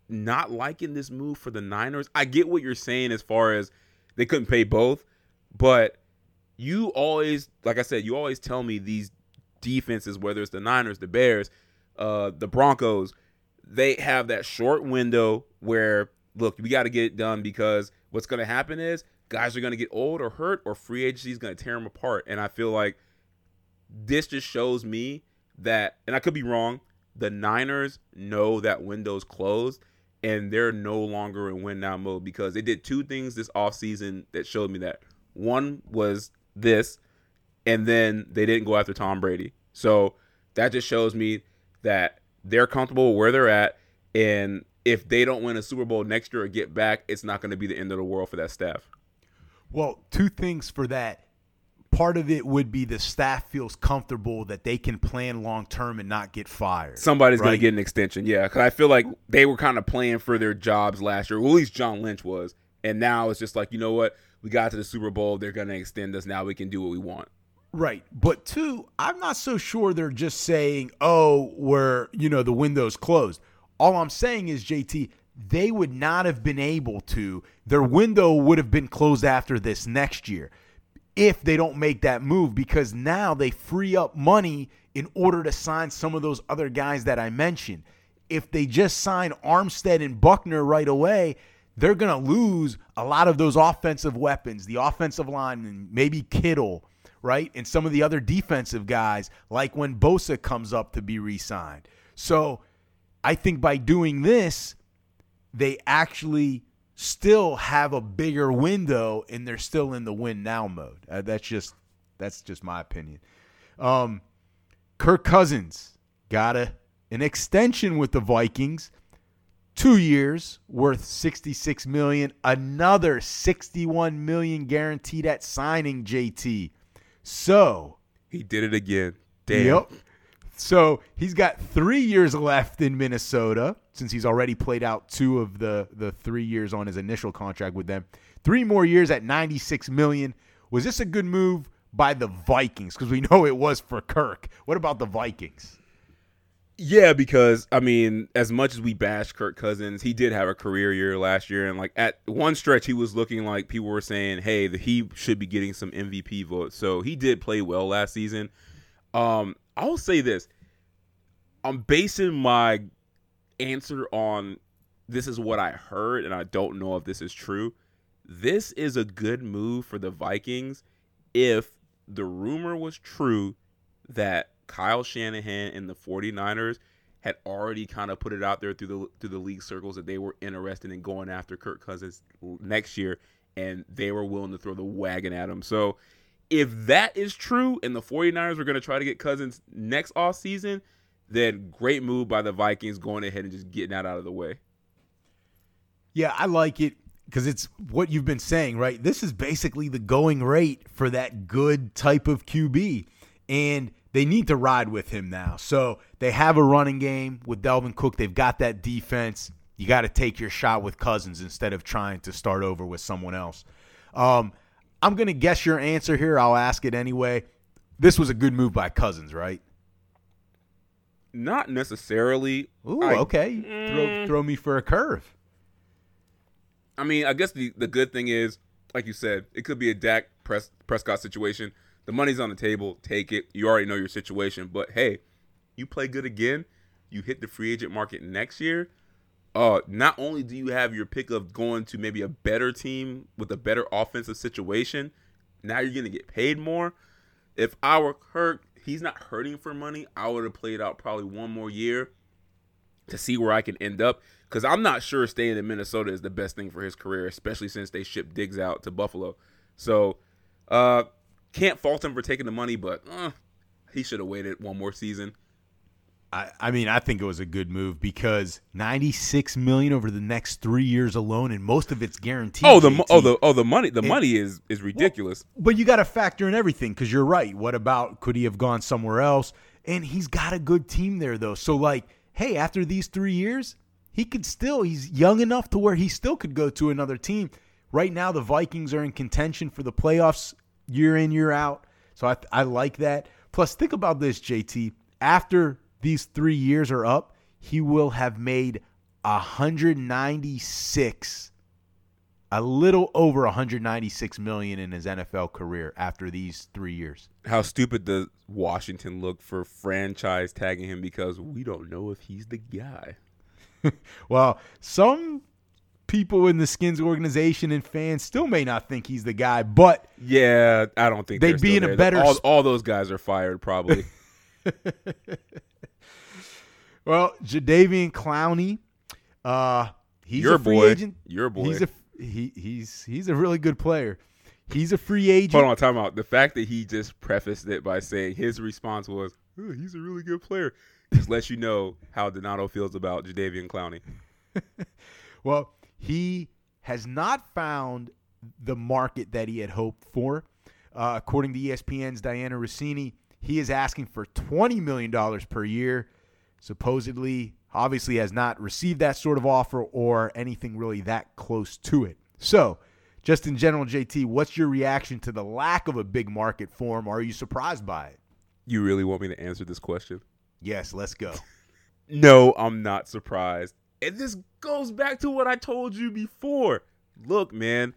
not liking this move for the Niners. I get what you're saying as far as they couldn't pay both, but you always, like I said, you always tell me these defenses, whether it's the Niners, the Bears, uh, the Broncos, they have that short window where look, we got to get it done because what's going to happen is guys are going to get old or hurt, or free agency is going to tear them apart. And I feel like this just shows me that, and I could be wrong, the Niners know that window's closed and they're no longer in win now mode because they did two things this offseason that showed me that. One was this, and then they didn't go after Tom Brady. So that just shows me that they're comfortable where they're at. And if they don't win a Super Bowl next year or get back, it's not going to be the end of the world for that staff. Well, two things for that. Part of it would be the staff feels comfortable that they can plan long term and not get fired. Somebody's going to get an extension, yeah. Because I feel like they were kind of playing for their jobs last year. Well, at least John Lynch was, and now it's just like you know what? We got to the Super Bowl. They're going to extend us. Now we can do what we want. Right. But two, I'm not so sure they're just saying, oh, we're, you know, the window's closed. All I'm saying is, JT, they would not have been able to, their window would have been closed after this next year if they don't make that move because now they free up money in order to sign some of those other guys that I mentioned. If they just sign Armstead and Buckner right away, they're going to lose a lot of those offensive weapons, the offensive line, and maybe Kittle, right? And some of the other defensive guys, like when Bosa comes up to be re signed. So I think by doing this, they actually still have a bigger window and they're still in the win now mode. Uh, that's just that's just my opinion. Um, Kirk Cousins got a an extension with the Vikings, two years worth sixty six million, another sixty one million guaranteed at signing. JT, so He did it again. Damn. Yep. So he's got three years left in Minnesota since he's already played out two of the the three years on his initial contract with them. Three more years at ninety six million. Was this a good move by the Vikings? Because we know it was for Kirk. What about the Vikings? Yeah, because I mean, as much as we bash Kirk Cousins, he did have a career year last year, and like at one stretch, he was looking like people were saying, "Hey, that he should be getting some MVP votes." So he did play well last season. Um, I'll say this: I'm basing my answer on this is what I heard, and I don't know if this is true. This is a good move for the Vikings if the rumor was true that Kyle Shanahan and the 49ers had already kind of put it out there through the through the league circles that they were interested in going after Kirk Cousins next year and they were willing to throw the wagon at him. So if that is true and the 49ers are going to try to get Cousins next offseason, then great move by the Vikings going ahead and just getting that out of the way. Yeah, I like it because it's what you've been saying, right? This is basically the going rate for that good type of QB. And they need to ride with him now. So they have a running game with Dalvin Cook. They've got that defense. You got to take your shot with Cousins instead of trying to start over with someone else. Um, I'm going to guess your answer here. I'll ask it anyway. This was a good move by Cousins, right? Not necessarily. Ooh, I- okay. Mm. Throw, throw me for a curve. I mean, I guess the, the good thing is, like you said, it could be a Dak Pres- Prescott situation. The money's on the table. Take it. You already know your situation. But hey, you play good again. You hit the free agent market next year. Uh, not only do you have your pick of going to maybe a better team with a better offensive situation, now you're going to get paid more. If I were Kirk, he's not hurting for money. I would have played out probably one more year to see where I can end up because I'm not sure staying in Minnesota is the best thing for his career, especially since they shipped Diggs out to Buffalo. So, uh, can't fault him for taking the money, but uh, he should have waited one more season. I, I mean, I think it was a good move because ninety six million over the next three years alone, and most of it's guaranteed. Oh, the JT. oh the oh the money the money is is ridiculous. But you got to factor in everything because you're right. What about could he have gone somewhere else? And he's got a good team there though. So like, hey, after these three years, he could still. He's young enough to where he still could go to another team. Right now, the Vikings are in contention for the playoffs year in year out. So I I like that. Plus, think about this, JT. After these three years are up, he will have made 196 a little over 196 million in his NFL career after these three years. How stupid does Washington look for franchise tagging him because we don't know if he's the guy. Well, some people in the Skins organization and fans still may not think he's the guy, but Yeah, I don't think They'd be in a better All, all those guys are fired probably. well, Jadeveon Clowney, uh, he's Your a free boy. agent. Your boy. He's a he, he's he's a really good player. He's a free agent. Hold on, time out. The fact that he just prefaced it by saying his response was, "Oh, "He's a really good player," just lets you know how Donato feels about Jadeveon Clowney. Well, he has not found the market that he had hoped for. Uh, according to ESPN's Dianna Russini, he is asking for $20 million per year. Supposedly, obviously, has not received that sort of offer or anything really that close to it. So, just in general, JT, what's your reaction to the lack of a big market for him? Are you surprised by it? You really want me to answer this question? Yes, let's go. No, I'm not surprised. And this goes back to what I told you before. Look, man,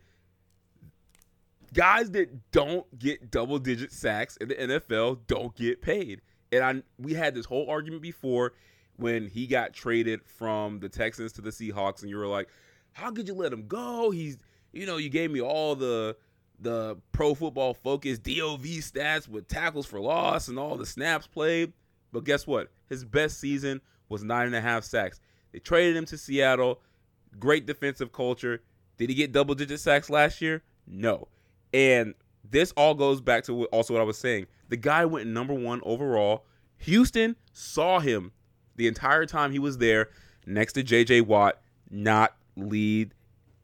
guys that don't get double digit sacks in the NFL don't get paid. And I we had this whole argument before when he got traded from the Texans to the Seahawks and you were like, "How could you let him go? He's, you know, you gave me all the the pro football focus DOV stats with tackles for loss and all the snaps played. But guess what? His best season was nine and a half sacks. They traded him to Seattle. Great defensive culture. Did he get double digit sacks last year? No. And this all goes back to also what I was saying. The guy went number one overall. Houston saw him the entire time he was there next to JJ Watt not lead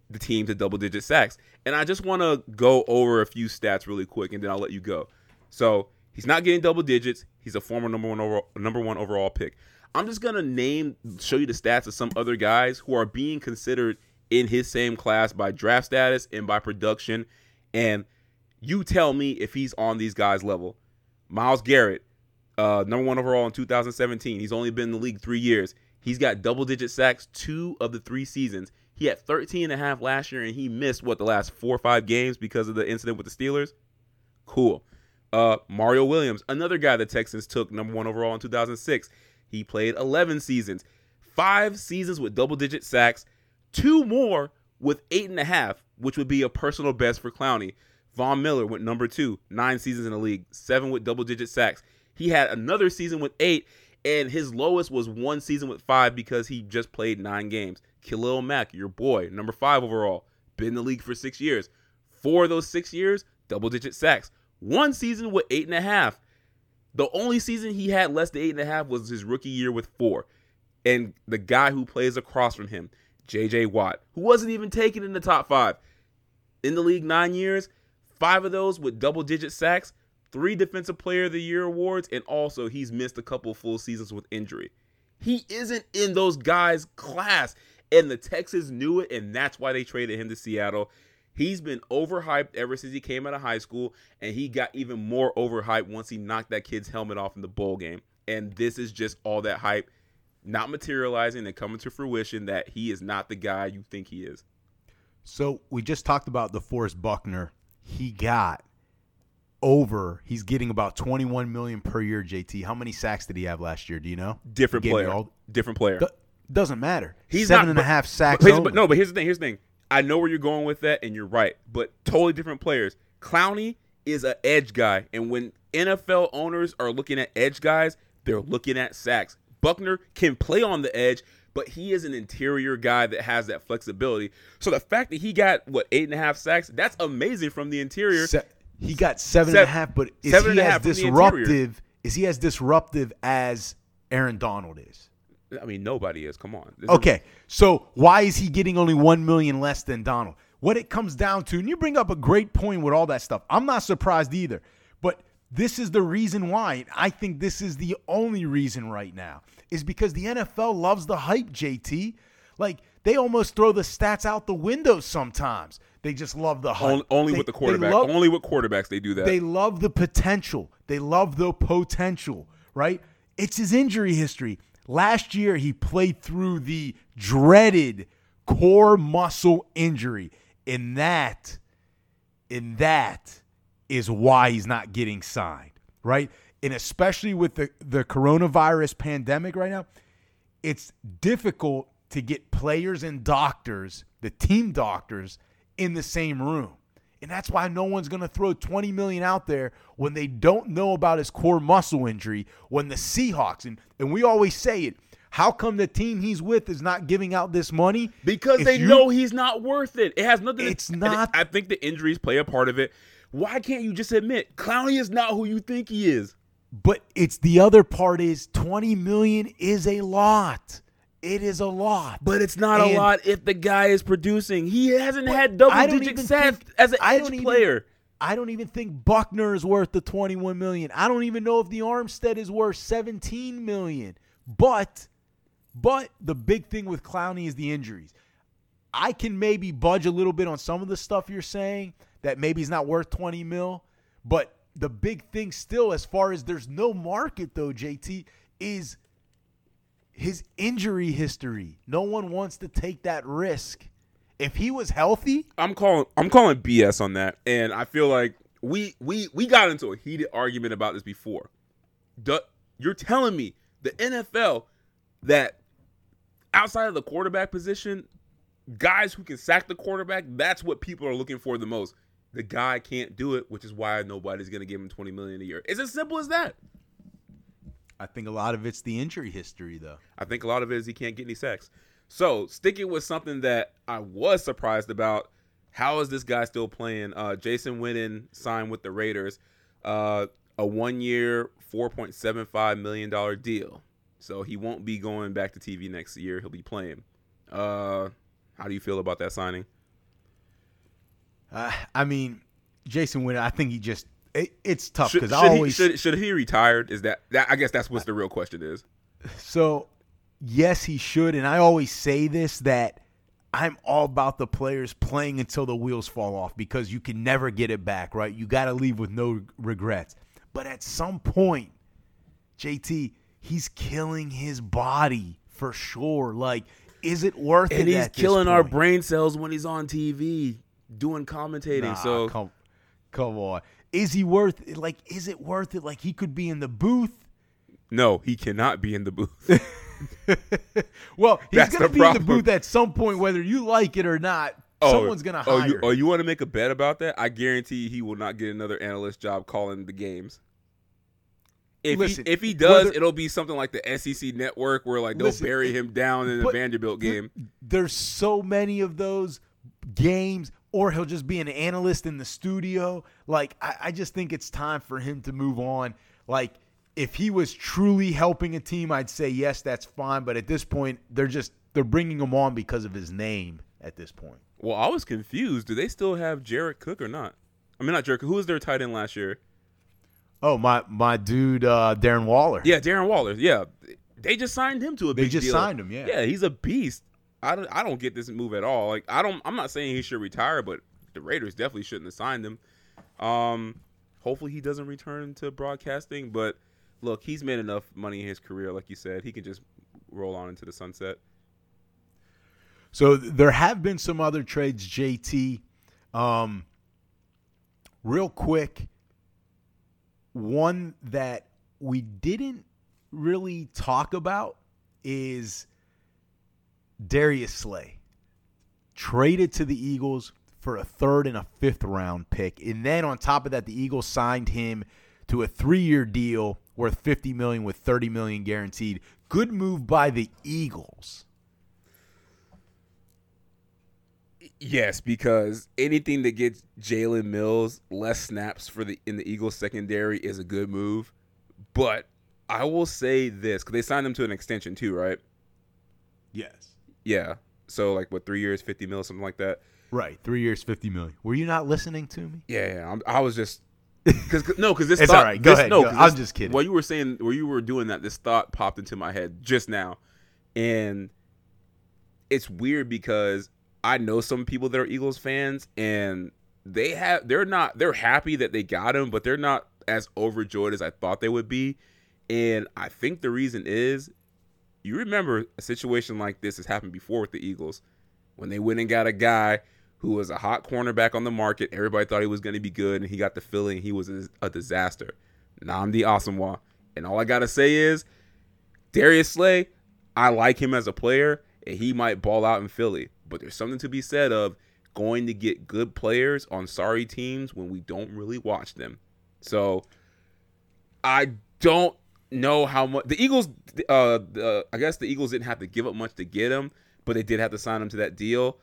the team to double digit sacks. And I just want to go over a few stats really quick and then I'll let you go. So he's not getting double digits. He's a former number one overall, number one overall pick. I'm just gonna name, show you the stats of some other guys who are being considered in his same class by draft status and by production, and you tell me if he's on these guys' level. Myles Garrett, uh, number one overall in 2017. He's only been in the league three years. He's got double digit sacks two of the three seasons. He had 13 and a half last year, and he missed what the last four or five games because of the incident with the Steelers. Cool. Uh, Mario Williams, another guy the Texans took number one overall in 2006. He played 11 seasons, five seasons with double digit sacks, two more with eight and a half, which would be a personal best for Clowney. Von Miller went number two, nine seasons in the league, seven with double digit sacks. He had another season with eight, and his lowest was one season with five because he just played nine games. Khalil Mack, your boy, number five overall, been in the league for six years. Four of those six years, double digit sacks. One season with eight and a half. The only season he had less than eight and a half was his rookie year with four. And the guy who plays across from him, JJ Watt, who wasn't even taken in the top five. In the league nine years, five of those with double digit sacks, three Defensive Player of the Year awards, and also he's missed a couple full seasons with injury. He isn't in those guys' class. And the Texans knew it, and that's why they traded him to Seattle. He's been overhyped ever since he came out of high school, and he got even more overhyped once he knocked that kid's helmet off in the bowl game. And this is just all that hype not materializing and coming to fruition that he is not the guy you think he is. So we just talked about DeForest Buckner. He got over. He's getting about 21 million per year. JT, how many sacks did he have last year? Do you know? Different He gave me player. all- Different player. Do- doesn't matter. He's seven not- and a half sacks. But, but no, but here's the thing. Here's the thing. I know where you're going with that, and you're right. But totally different players. Clowney is an edge guy, and when NFL owners are looking at edge guys, they're looking at sacks. Buckner can play on the edge, but he is an interior guy that has that flexibility. So the fact that he got what eight and a half sacks, that's amazing from the interior. Se- he got seven Seven- and a half, but is he as disruptive? Is he as disruptive as Aaron Donald is? I mean, nobody is. Come on. This is- Okay, so why is he getting only one million less than Donald? What it comes down to, and you bring up a great point with all that stuff. I'm not surprised either, but this is the reason why. I think this is the only reason right now is because the NFL loves the hype. JT, like they almost throw the stats out the window sometimes. They just love the hype. only, only They- with the quarterback. love- only with quarterbacks they do that. they love the potential. They love the potential, right? It's his injury history. Last year, he played through the dreaded core muscle injury. In that, in that is why he's not getting signed, right? And especially with the, the coronavirus pandemic right now, it's difficult to get players and doctors, the team doctors, in the same room. And that's why no one's going to throw 20 million out there when they don't know about his core muscle injury. When the Seahawks and and we always say it, how come the team he's with is not giving out this money? because If they you- know he's not worth it. It has nothing. It's to, not- I think the injuries play a part of it. Why can't you just admit Clowney is not who you think he is? But it's the other part is 20 million is a lot. It is a lot. But it's not And- a lot if the guy is producing. He hasn't had double digit sacks as an I edge even- player. I don't even think Buckner is worth the 21 million. I don't even know if the Armstead is worth 17 million. But but the big thing with Clowney is the injuries. I can maybe budge a little bit on some of the stuff you're saying that maybe he's not worth 20 mil, but the big thing still as far as there's no market though, JT, is his injury history. No one wants to take that risk. If he was healthy, I'm calling I'm calling BS on that, and I feel like we we we got into a heated argument about this before. You're telling me the NFL that outside of the quarterback position, guys who can sack the quarterback, that's what people are looking for the most. The guy can't do it, which is why nobody's going to give him 20 million a year. It's as simple as that. I think a lot of it's the injury history though. I think a lot of it is he can't get any sacks. So sticking with something that I was surprised about, how is this guy still playing? Uh, Jason Witten signed with the Raiders, uh, a one-year, four point seven five million dollar deal. So he won't be going back to TV next year. He'll be playing. Uh, how do you feel about that signing? Uh, I mean, Jason Witten, I think he just it, it's tough because should I he, always should, should he retired? Is that, that I guess that's what the real question is. so yes he should, and I always say this that I'm all about the players playing until the wheels fall off because you can never get it back, right? You got to leave with no regrets. But at some point, JT, he's killing his body for sure. Like, is it worth it? And he's at this killing our brain cells when he's on TV doing commentating. Nah, so come, come on. Is he worth it? Like, is it worth it? Like, he could be in the booth. no, he cannot be in the booth. Well, he's That's going to the be in the booth at some point, whether you like it or not. Oh, Someone's going to oh, hire. Oh, you, oh, you want to make a bet about that? I guarantee he will not get another analyst job calling the games. If Listen, he if he does, whether- it'll be something like the SEC network where like they'll Listen, bury him down in the Vanderbilt game. There's so many of those games, or he'll just be an analyst in the studio. Like, I, I just think it's time for him to move on. Like, if he was truly helping a team, I'd say yes, that's fine. But at this point, they're just they're bringing him on because of his name. At this point, Well, I was confused. Do they still have Jared Cook or not? I mean, not. Cook. Who was their tight end last year? oh my my dude, uh, Darren Waller. Yeah, Darren Waller. Yeah, they just signed him to a They just deal. signed him, yeah. yeah, he's a beast. I don't, I don't get this move at all. Like, I don't. I'm not saying he should retire, but the Raiders definitely shouldn't have signed him. Um, hopefully he doesn't return to broadcasting. But look, he's made enough money in his career, like you said, he can just roll on into the sunset. So there have been some other trades, JT. Um, real quick, one that we didn't really talk about is Darius Slay. Traded to the Eagles for a third and a fifth round pick. And then on top of that, the Eagles signed him to a three year deal worth 50 million with 30 million guaranteed good move by the Eagles. Yes, because anything that gets Jalen Mills less snaps for the in the Eagles secondary is a good move. But I will say this because they signed him to an extension too, right? Yes. Yeah. So like what three years, fifty mil, something like that. Right. Three years, fifty million. Were you not listening to me? Yeah, yeah. I'm, I was just because no, because this It's thought, all right. Go this- ahead. No, Go. I'm just kidding. While you were saying, while you were doing that, this thought popped into my head just now, and it's weird because I know some people that are Eagles fans, and they have they're not they're happy that they got him, but they're not as overjoyed as I thought they would be, and I think the reason is you remember a situation like this has happened before with the Eagles when they went and got a guy who was a hot cornerback on the market. Everybody thought he was going to be good, and he got the feeling he was a, disaster. Nnamdi Asomugha. And all I got to say is Darius Slay, I like him as a player, and he might ball out in Philly. But there's something to be said of going to get good players on sorry teams when we don't really watch them. So I don't know how much the Eagles. Uh, the, I guess the Eagles didn't have to give up much to get him, but they did have to sign him to that deal.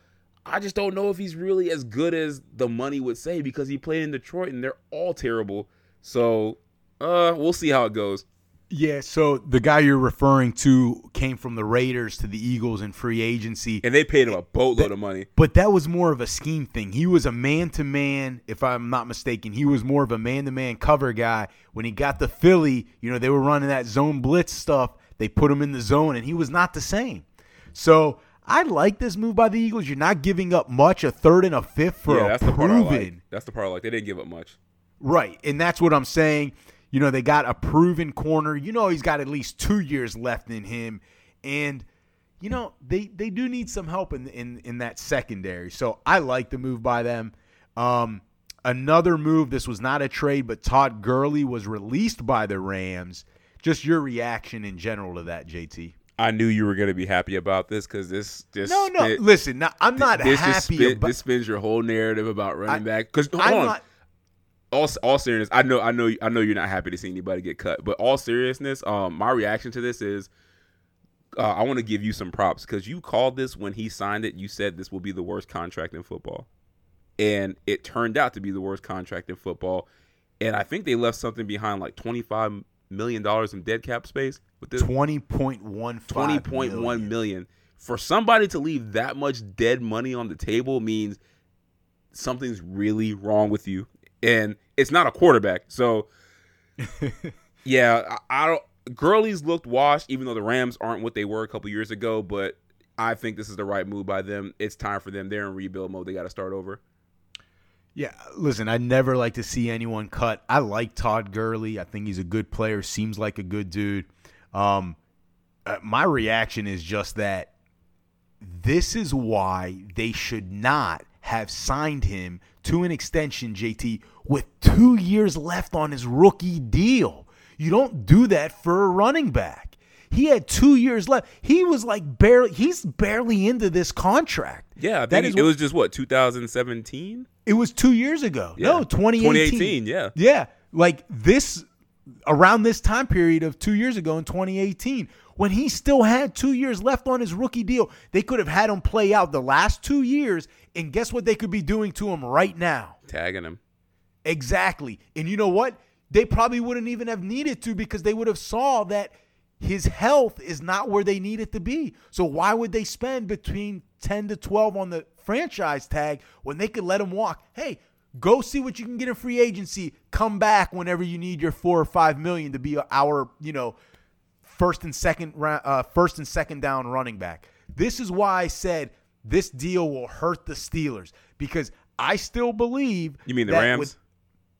I just don't know if he's really as good as the money would say because he played in Detroit and they're all terrible. So, uh, we'll see how it goes. Yeah. So the guy you're referring to came from the Raiders to the Eagles in free agency. And they paid him a boatload of money. But that was more of a scheme thing. He was a man to man, if I'm not mistaken. He was more of a man to man cover guy. When he got to Philly, you know, they were running that zone blitz stuff. They put him in the zone, and he was not the same. So I like this move by the Eagles. You're not giving up much, a third and a fifth for yeah, a that's the part I proven. like. That's the part I like. They didn't give up much. Right. And that's what I'm saying. You know, they got a proven corner. You know, he's got at least two years left in him. And, you know, they, they do need some help in, in, in that secondary. So I like the move by them. Um, another move, this was not a trade, but Todd Gurley was released by the Rams. Just your reaction in general to that, JT. I knew you were going to be happy about this because this just No, no. spit- listen, now, I'm not this happy spit, about this spins your whole narrative about running I- back. Because hold I'm on, not all all seriousness, I know, I know, I know you're not happy to see anybody get cut, but all seriousness, um, my reaction to this is, uh, I want to give you some props because you called this when he signed it. You said this will be the worst contract in football, and it turned out to be the worst contract in football. And I think they left something behind like twenty five million dollars in dead cap space with this twenty point one twenty point one million. For somebody to leave that much dead money on the table means something's really wrong with you, and it's not a quarterback. So, yeah, I, I don't. Gurley's looked washed, even though the Rams aren't what they were a couple years ago. But I think this is the right move by them. It's time for them. They're in rebuild mode. They got to start over. Yeah, listen, I never like to see anyone cut. I like Todd Gurley. I think he's a good player. Seems like a good dude. Um, uh, my reaction is just that this is why they should not have signed him to an extension, JT, with two years left on his rookie deal. You don't do that for a running back. He had two years left. He was like barely. He's barely into this contract. Yeah, I That think is it what- was just what 2017. It was two years ago. Yeah. No, 2018. 2018, yeah. Yeah. Like this, around this time period of two years ago in 2018, when he still had two years left on his rookie deal, they could have had him play out the last two years. And guess what they could be doing to him right now? Tagging him. Exactly. And you know what? They probably wouldn't even have needed to because they would have saw that his health is not where they need it to be. So why would they spend between 10 to 12 on the franchise tag when they could let him walk? Hey, go see what you can get in free agency. Come back whenever you need your 4 or 5 million to be our, you know, first and second round, uh, first and second down running back. This is why I said this deal will hurt the Steelers because I still believe You mean the Rams? with-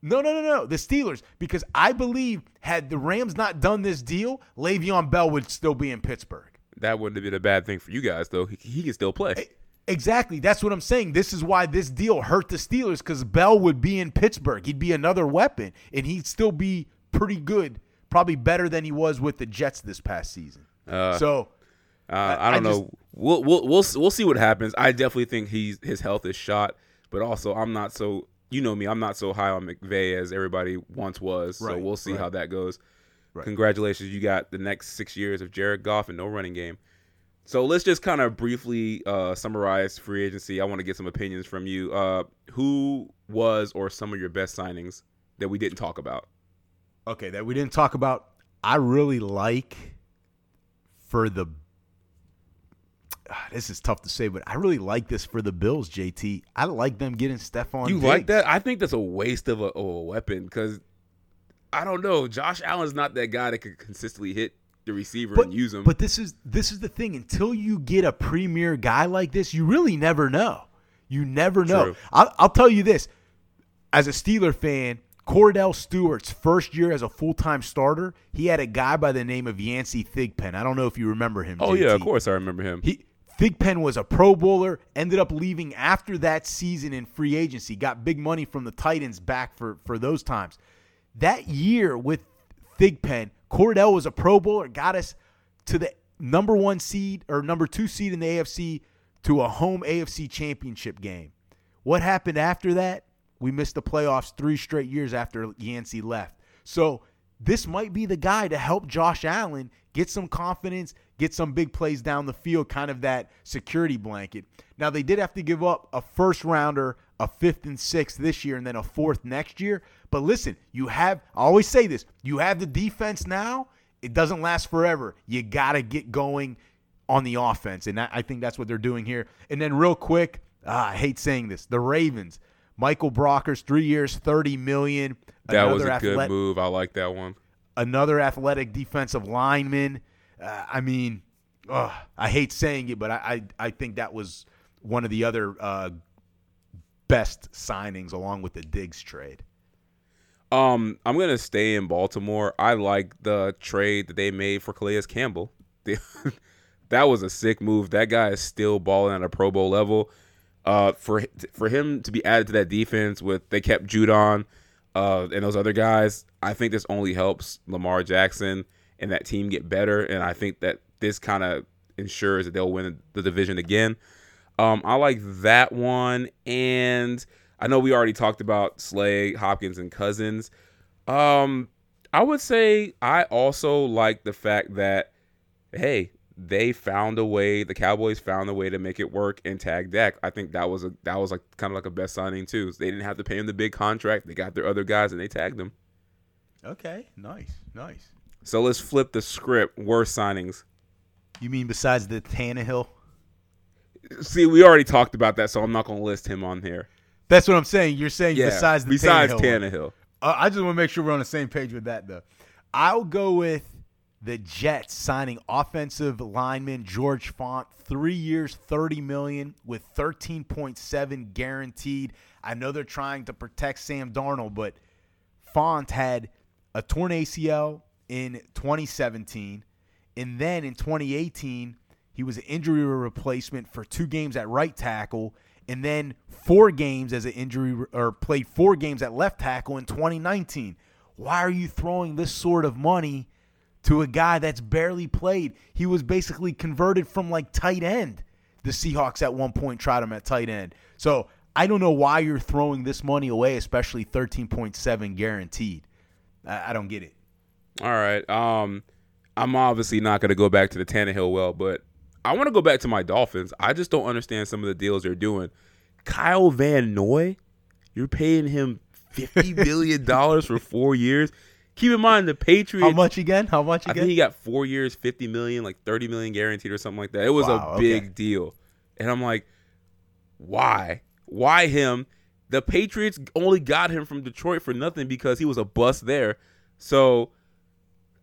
no, no, no, no. The Steelers, because I believe had the Rams not done this deal, Le'Veon Bell would still be in Pittsburgh. That wouldn't have been a bad thing for you guys, though. He, he can still play. Exactly. That's what I'm saying. This is why this deal hurt the Steelers because Bell would be in Pittsburgh. He'd be another weapon, and he'd still be pretty good, probably better than he was with the Jets this past season. Uh, so Uh, I, I don't just- know. We'll we'll we'll we'll see what happens. I definitely think he's his health is shot, but also I'm not so. You know me. I'm not so high on McVay as everybody once was. So we'll see right. how that goes. Right. Congratulations, you got the next six years of Jared Goff and no running game. So let's just kind of briefly uh, summarize free agency. I want to get some opinions from you. Uh, who was or some of your best signings that we didn't talk about? Okay, that we didn't talk about. I really like for the. This is tough to say, but I really like this for the Bills, JT. I like them getting Stefon. you Diggs. like that? I think that's a waste of a, of a weapon because I don't know. Josh Allen's not that guy that could consistently hit the receiver but, and use him. But this is this is the thing. Until you get a premier guy like this, you really never know. You never know. I'll, I'll tell you this: as a Steeler fan, Kordell Stewart's first year as a full time starter, he had a guy by the name of Yancey Thigpen. I don't know if you remember him. oh yeah, of course I remember him. He Thigpen was a Pro Bowler. Ended up leaving after that season in free agency. Got big money from the Titans back for for those times. That year with Thigpen, Kordell was a Pro Bowler. Got us to the number one seed or number two seed in the AFC to a home AFC Championship game. What happened after that? We missed the playoffs three straight years after Yancey left. So this might be the guy to help Josh Allen get some confidence, get some big plays down the field, kind of that security blanket. Now they did have to give up a first rounder, a fifth and sixth this year, and then a fourth next year. But listen, you have I always say this, you have the defense now. It doesn't last forever. You gotta get going on the offense. And I think that's what they're doing here. And then real quick, ah, I hate saying this. The Ravens. Michael Brockers, three years, thirty million. that was a Another good move. I like that one. another athletic defensive lineman. Uh, I mean, ugh, I hate saying it, but I, I I think that was one of the other uh, best signings along with the Diggs trade. Um, I'm gonna stay in Baltimore. I like the trade that they made for Calais Campbell. That was a sick move. That guy is still balling at a Pro Bowl level. Uh, for for him to be added to that defense with they kept Judon, uh, and those other guys. I think this only helps Lamar Jackson and that team get better. And I think that this kind of ensures that they'll win the division again. Um, I like that one, and I know we already talked about Slay, Hopkins, and Cousins. Um, I would say I also like the fact that hey, they found a way. The Cowboys found a way to make it work and tag Dak. I think that was a that was like kind of like a best signing too. They didn't have to pay him the big contract. They got their other guys and they tagged them. Okay, nice, nice. So let's flip the script. Worst signings. You mean besides the Tannehill? See, we already talked about that, so I'm not going to list him on here. That's what I'm saying. You're saying Yeah, besides the besides Tannehill. Tannehill. Uh, I just want to make sure we're on the same page with that, though. I'll go with the Jets signing offensive lineman George Fant, three years, thirty million, with thirteen point seven guaranteed. I know they're trying to protect Sam Darnold, but Fant had a torn ACL in 2017, and then in 2018 he was an injury replacement for two games at right tackle, and then four games as an injury or played four games at left tackle in 2019. Why are you throwing this sort of money to a guy that's barely played? He was basically converted from like tight end. The Seahawks at one point tried him at tight end. So I don't know why you're throwing this money away, especially 13.7 guaranteed. I, I don't get it. All right. Um, I'm obviously not going to go back to the Tannehill well, but I want to go back to my Dolphins. I just don't understand some of the deals they're doing. Kyle Van Noy, you're paying him fifty billion dollars for four years. Keep in mind the Patriots. How much again? How much I again? think he got four years, fifty million, like thirty million guaranteed or something like that. It was Wow, a big okay. deal, and I'm like, why? Why him? The Patriots only got him from Detroit for nothing because he was a bust there. So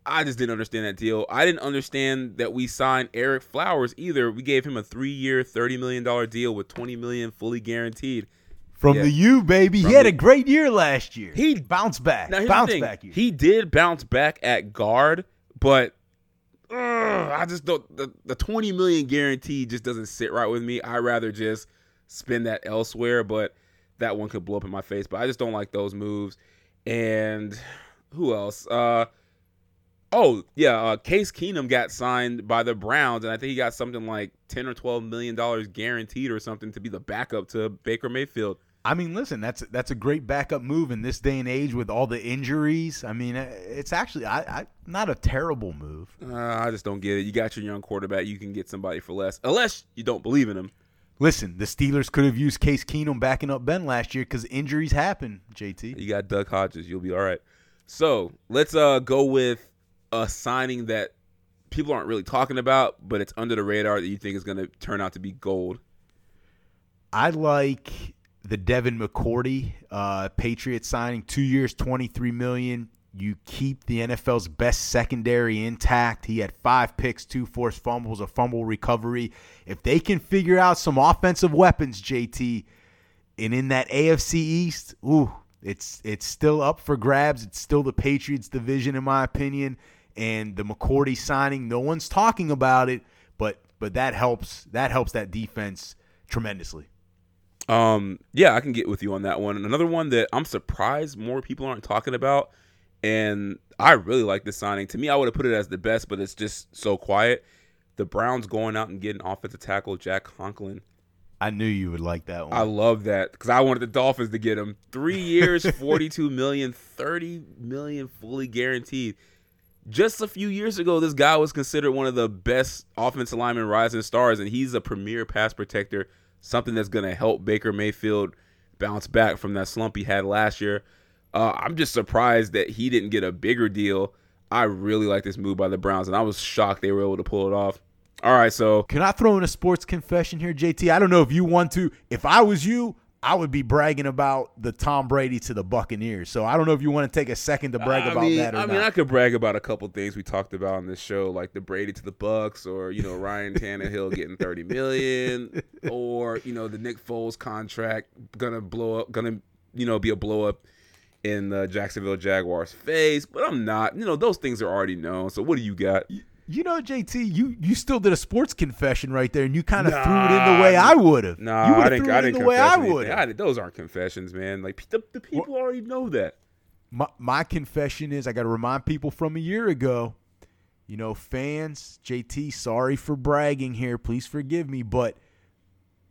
I just didn't understand that deal. I didn't understand that we signed Ereck Flowers either. We gave him a three-year, thirty million dollar deal with twenty million fully guaranteed. From Yeah. the U, baby. From he had the- a great year last year. He- bounced back. Now here's bounce thing. back year. He did bounce back at guard, but I just don't. The, the twenty million guarantee just doesn't sit right with me. I rather just spend that elsewhere. But that one could blow up in my face. But I just don't like those moves. And who else? Uh, oh yeah, uh, Case Keenum got signed by the Browns, and I think he got something like ten or twelve million dollars guaranteed or something to be the backup to Baker Mayfield. I mean, listen, that's that's a great backup move in this day and age with all the injuries. I mean, uh, it's actually I, I not a terrible move. Uh, I just don't get it. You got your young quarterback. You can get somebody for less, unless you don't believe in him. Listen, the Steelers could have used Case Keenum backing up Ben last year because injuries happen. JT, You got Duck Hodges. You'll be all right. So let's uh go with a signing that people aren't really talking about, but it's under the radar that you think is going to turn out to be gold. I like the Devin McCourty uh, Patriots signing, two years, twenty three million. You keep the NFL's best secondary intact. He had five picks, two forced fumbles, a fumble recovery. If they can figure out some offensive weapons, JT, and in that AFC East, ooh, it's it's still up for grabs. It's still the Patriots division, in my opinion. And the McCourty signing, no one's talking about it, but but that helps that helps that defense tremendously. Um, yeah, I can get with you on that one. And another one that I'm surprised more people aren't talking about, and I really like this signing. To me, I would have put it as the best, but it's just so quiet. The Browns going out and getting offensive tackle Jack Conklin. I knew you would like that one. I love that because I wanted the Dolphins to get him. Three years, 42 million, 30 million fully guaranteed. Just a few years ago, this guy was considered one of the best offensive linemen rising stars, and he's a premier pass protector, something that's going to help Baker Mayfield bounce back from that slump he had last year. Uh, I'm just surprised that he didn't get a bigger deal. I really like this move by the Browns, and I was shocked they were able to pull it off. All right, so Can I throw in a sports confession here, JT? I don't know if you want to. If I was you, I would be bragging about the Tom Brady to the Buccaneers. So I don't know if you want to take a second to brag I about mean, that or not. I not. mean, I could brag about a couple things we talked about on this show, like the Brady to the Bucs, or you know Ryan Tannehill getting thirty million, or you know the Nick Foles contract gonna blow up, gonna you know be a blow up in the Jacksonville Jaguars' face. But I'm not. You know those things are already known. So what do you got? You know, JT, you you still did a sports confession right there, and you kind of threw it in the way I would have. Nah, you I didn't. I didn't the way I would. anything. I did- those aren't confessions, man. Like the, the people already know that. My, my confession is I got to remind people from a year ago. You know, fans, JT, sorry for bragging here. Please forgive me. But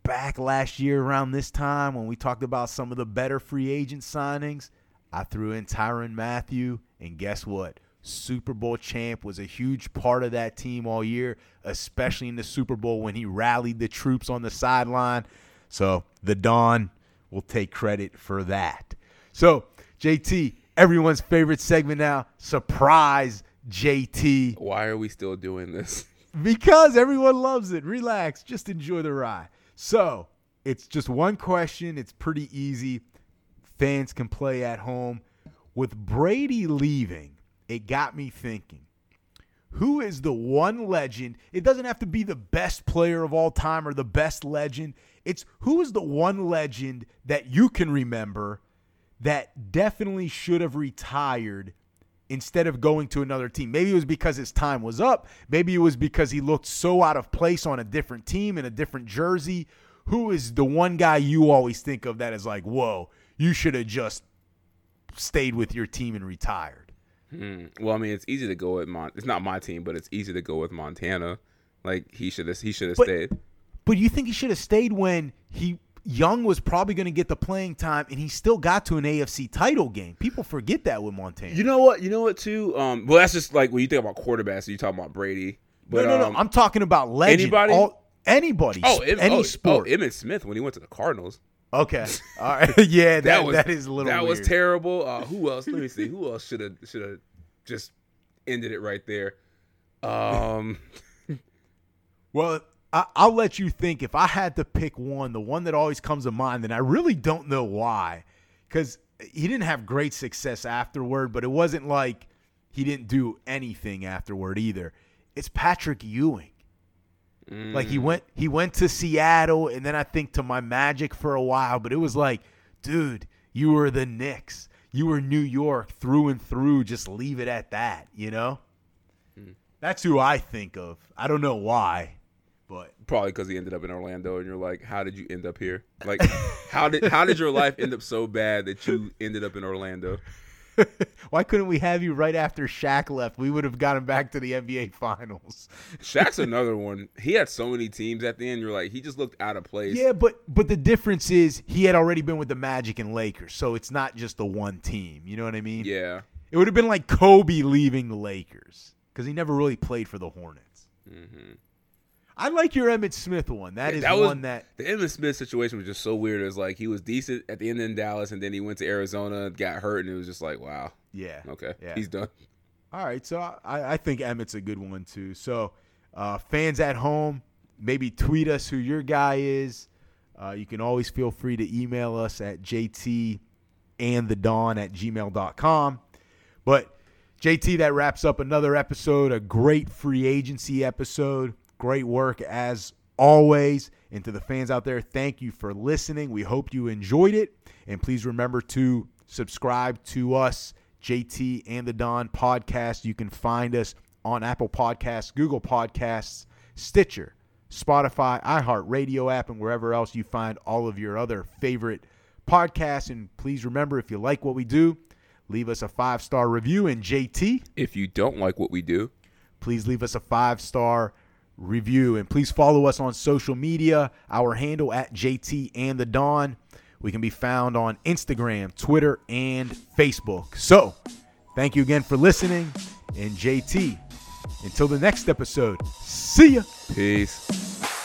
back last year around this time when we talked about some of the better free agent signings, I threw in Tyrann Mathieu. And guess what? Super Bowl champ was a huge part of that team all year, especially in the Super Bowl when he rallied the troops on the sideline. So the Don will take credit for that. So, JT, everyone's favorite segment now, surprise JT, Why are we still doing this? because everyone loves it. Relax, just enjoy the ride. So, it's just one question, it's pretty easy. Fans can play at home. With Brady leaving, it got me thinking. Who is the one legend? It doesn't have to be the best player of all time or the best legend. It's who is the one legend that you can remember that definitely should have retired instead of going to another team. Maybe it was because his time was up. Maybe it was because he looked so out of place on a different team in a different jersey. Who is the one guy you always think of that is like, whoa, you should have just stayed with your team and retired? Hmm. Well, I mean, it's easy to go with Mon. It's not my team, but it's easy to go with Montana. Like he should have. He should have stayed. But you think he should have stayed when he Young was probably going to get the playing time and he still got to an AFC title game. People forget that with Montana. You know what? You know what too? Um. Well, that's just like when you think about quarterbacks. You talking about Brady. But no, no, no. um, I'm talking about legend. anybody? All, anybody. Oh, sp- Em- any oh, sport. Oh, Emmitt Smith when he went to the Cardinals. Okay. All right. yeah, that, was that is a little That weird. was terrible. Uh, who else? Let me see. Who else should have should have just ended it right there? Um. Well, I, I'll let you think. If I had to pick one, the one that always comes to mind, and I really don't know why, because he didn't have great success afterward, but it wasn't like he didn't do anything afterward either. It's Patrick Ewing. Like he mm. went, he went to Seattle, and then I think to my Magic for a while. But it was like, dude, you were the Knicks, you were New York through and through. Just leave it at that, you know. Mm. That's who I think of. I don't know why, but Probably because he ended up in Orlando, and you're like, "How did you end up here? Like, how did how did your life end up so bad that you ended up in Orlando?" Why couldn't we have you right after Shaq left? We would have gotten back to the NBA Finals. Shaq's another one. He had so many teams at the end. You're like, he just looked out of place. Yeah, but but the difference is he had already been with the Magic and Lakers, so it's not just the one team. You know what I mean? Yeah. It would have been like Kobe leaving the Lakers because he never really played for the Hornets. hmm I like your Emmitt Smith one. That is that was one that the Emmitt Smith situation was just so weird. It was like he was decent at the end in Dallas, and then he went to Arizona, got hurt, and it was just like, wow, yeah. okay, Yeah. he's done. All right, so I, I think Emmitt's a good one too. So, uh, fans at home, maybe tweet us who your guy is. Uh, you can always feel free to email us at jt and the dawn at gmail.com. But JT, that wraps up another episode, a great free agency episode. Great work as always. And to the fans out there, thank you for listening. We hope you enjoyed it. And please remember to subscribe to us, JT and the Don podcast. You can find us on Apple Podcasts, Google Podcasts, Stitcher, Spotify, iHeartRadio app, and wherever else you find all of your other favorite podcasts. And please remember, if you like what we do, leave us a five star review. And JT, If you don't like what we do, please leave us a five star review. And please follow us on social media. Our handle at JT and the Don. We can be found on Instagram, Twitter, and Facebook. So, thank you again for listening. And JT, until the next episode, see ya. peace.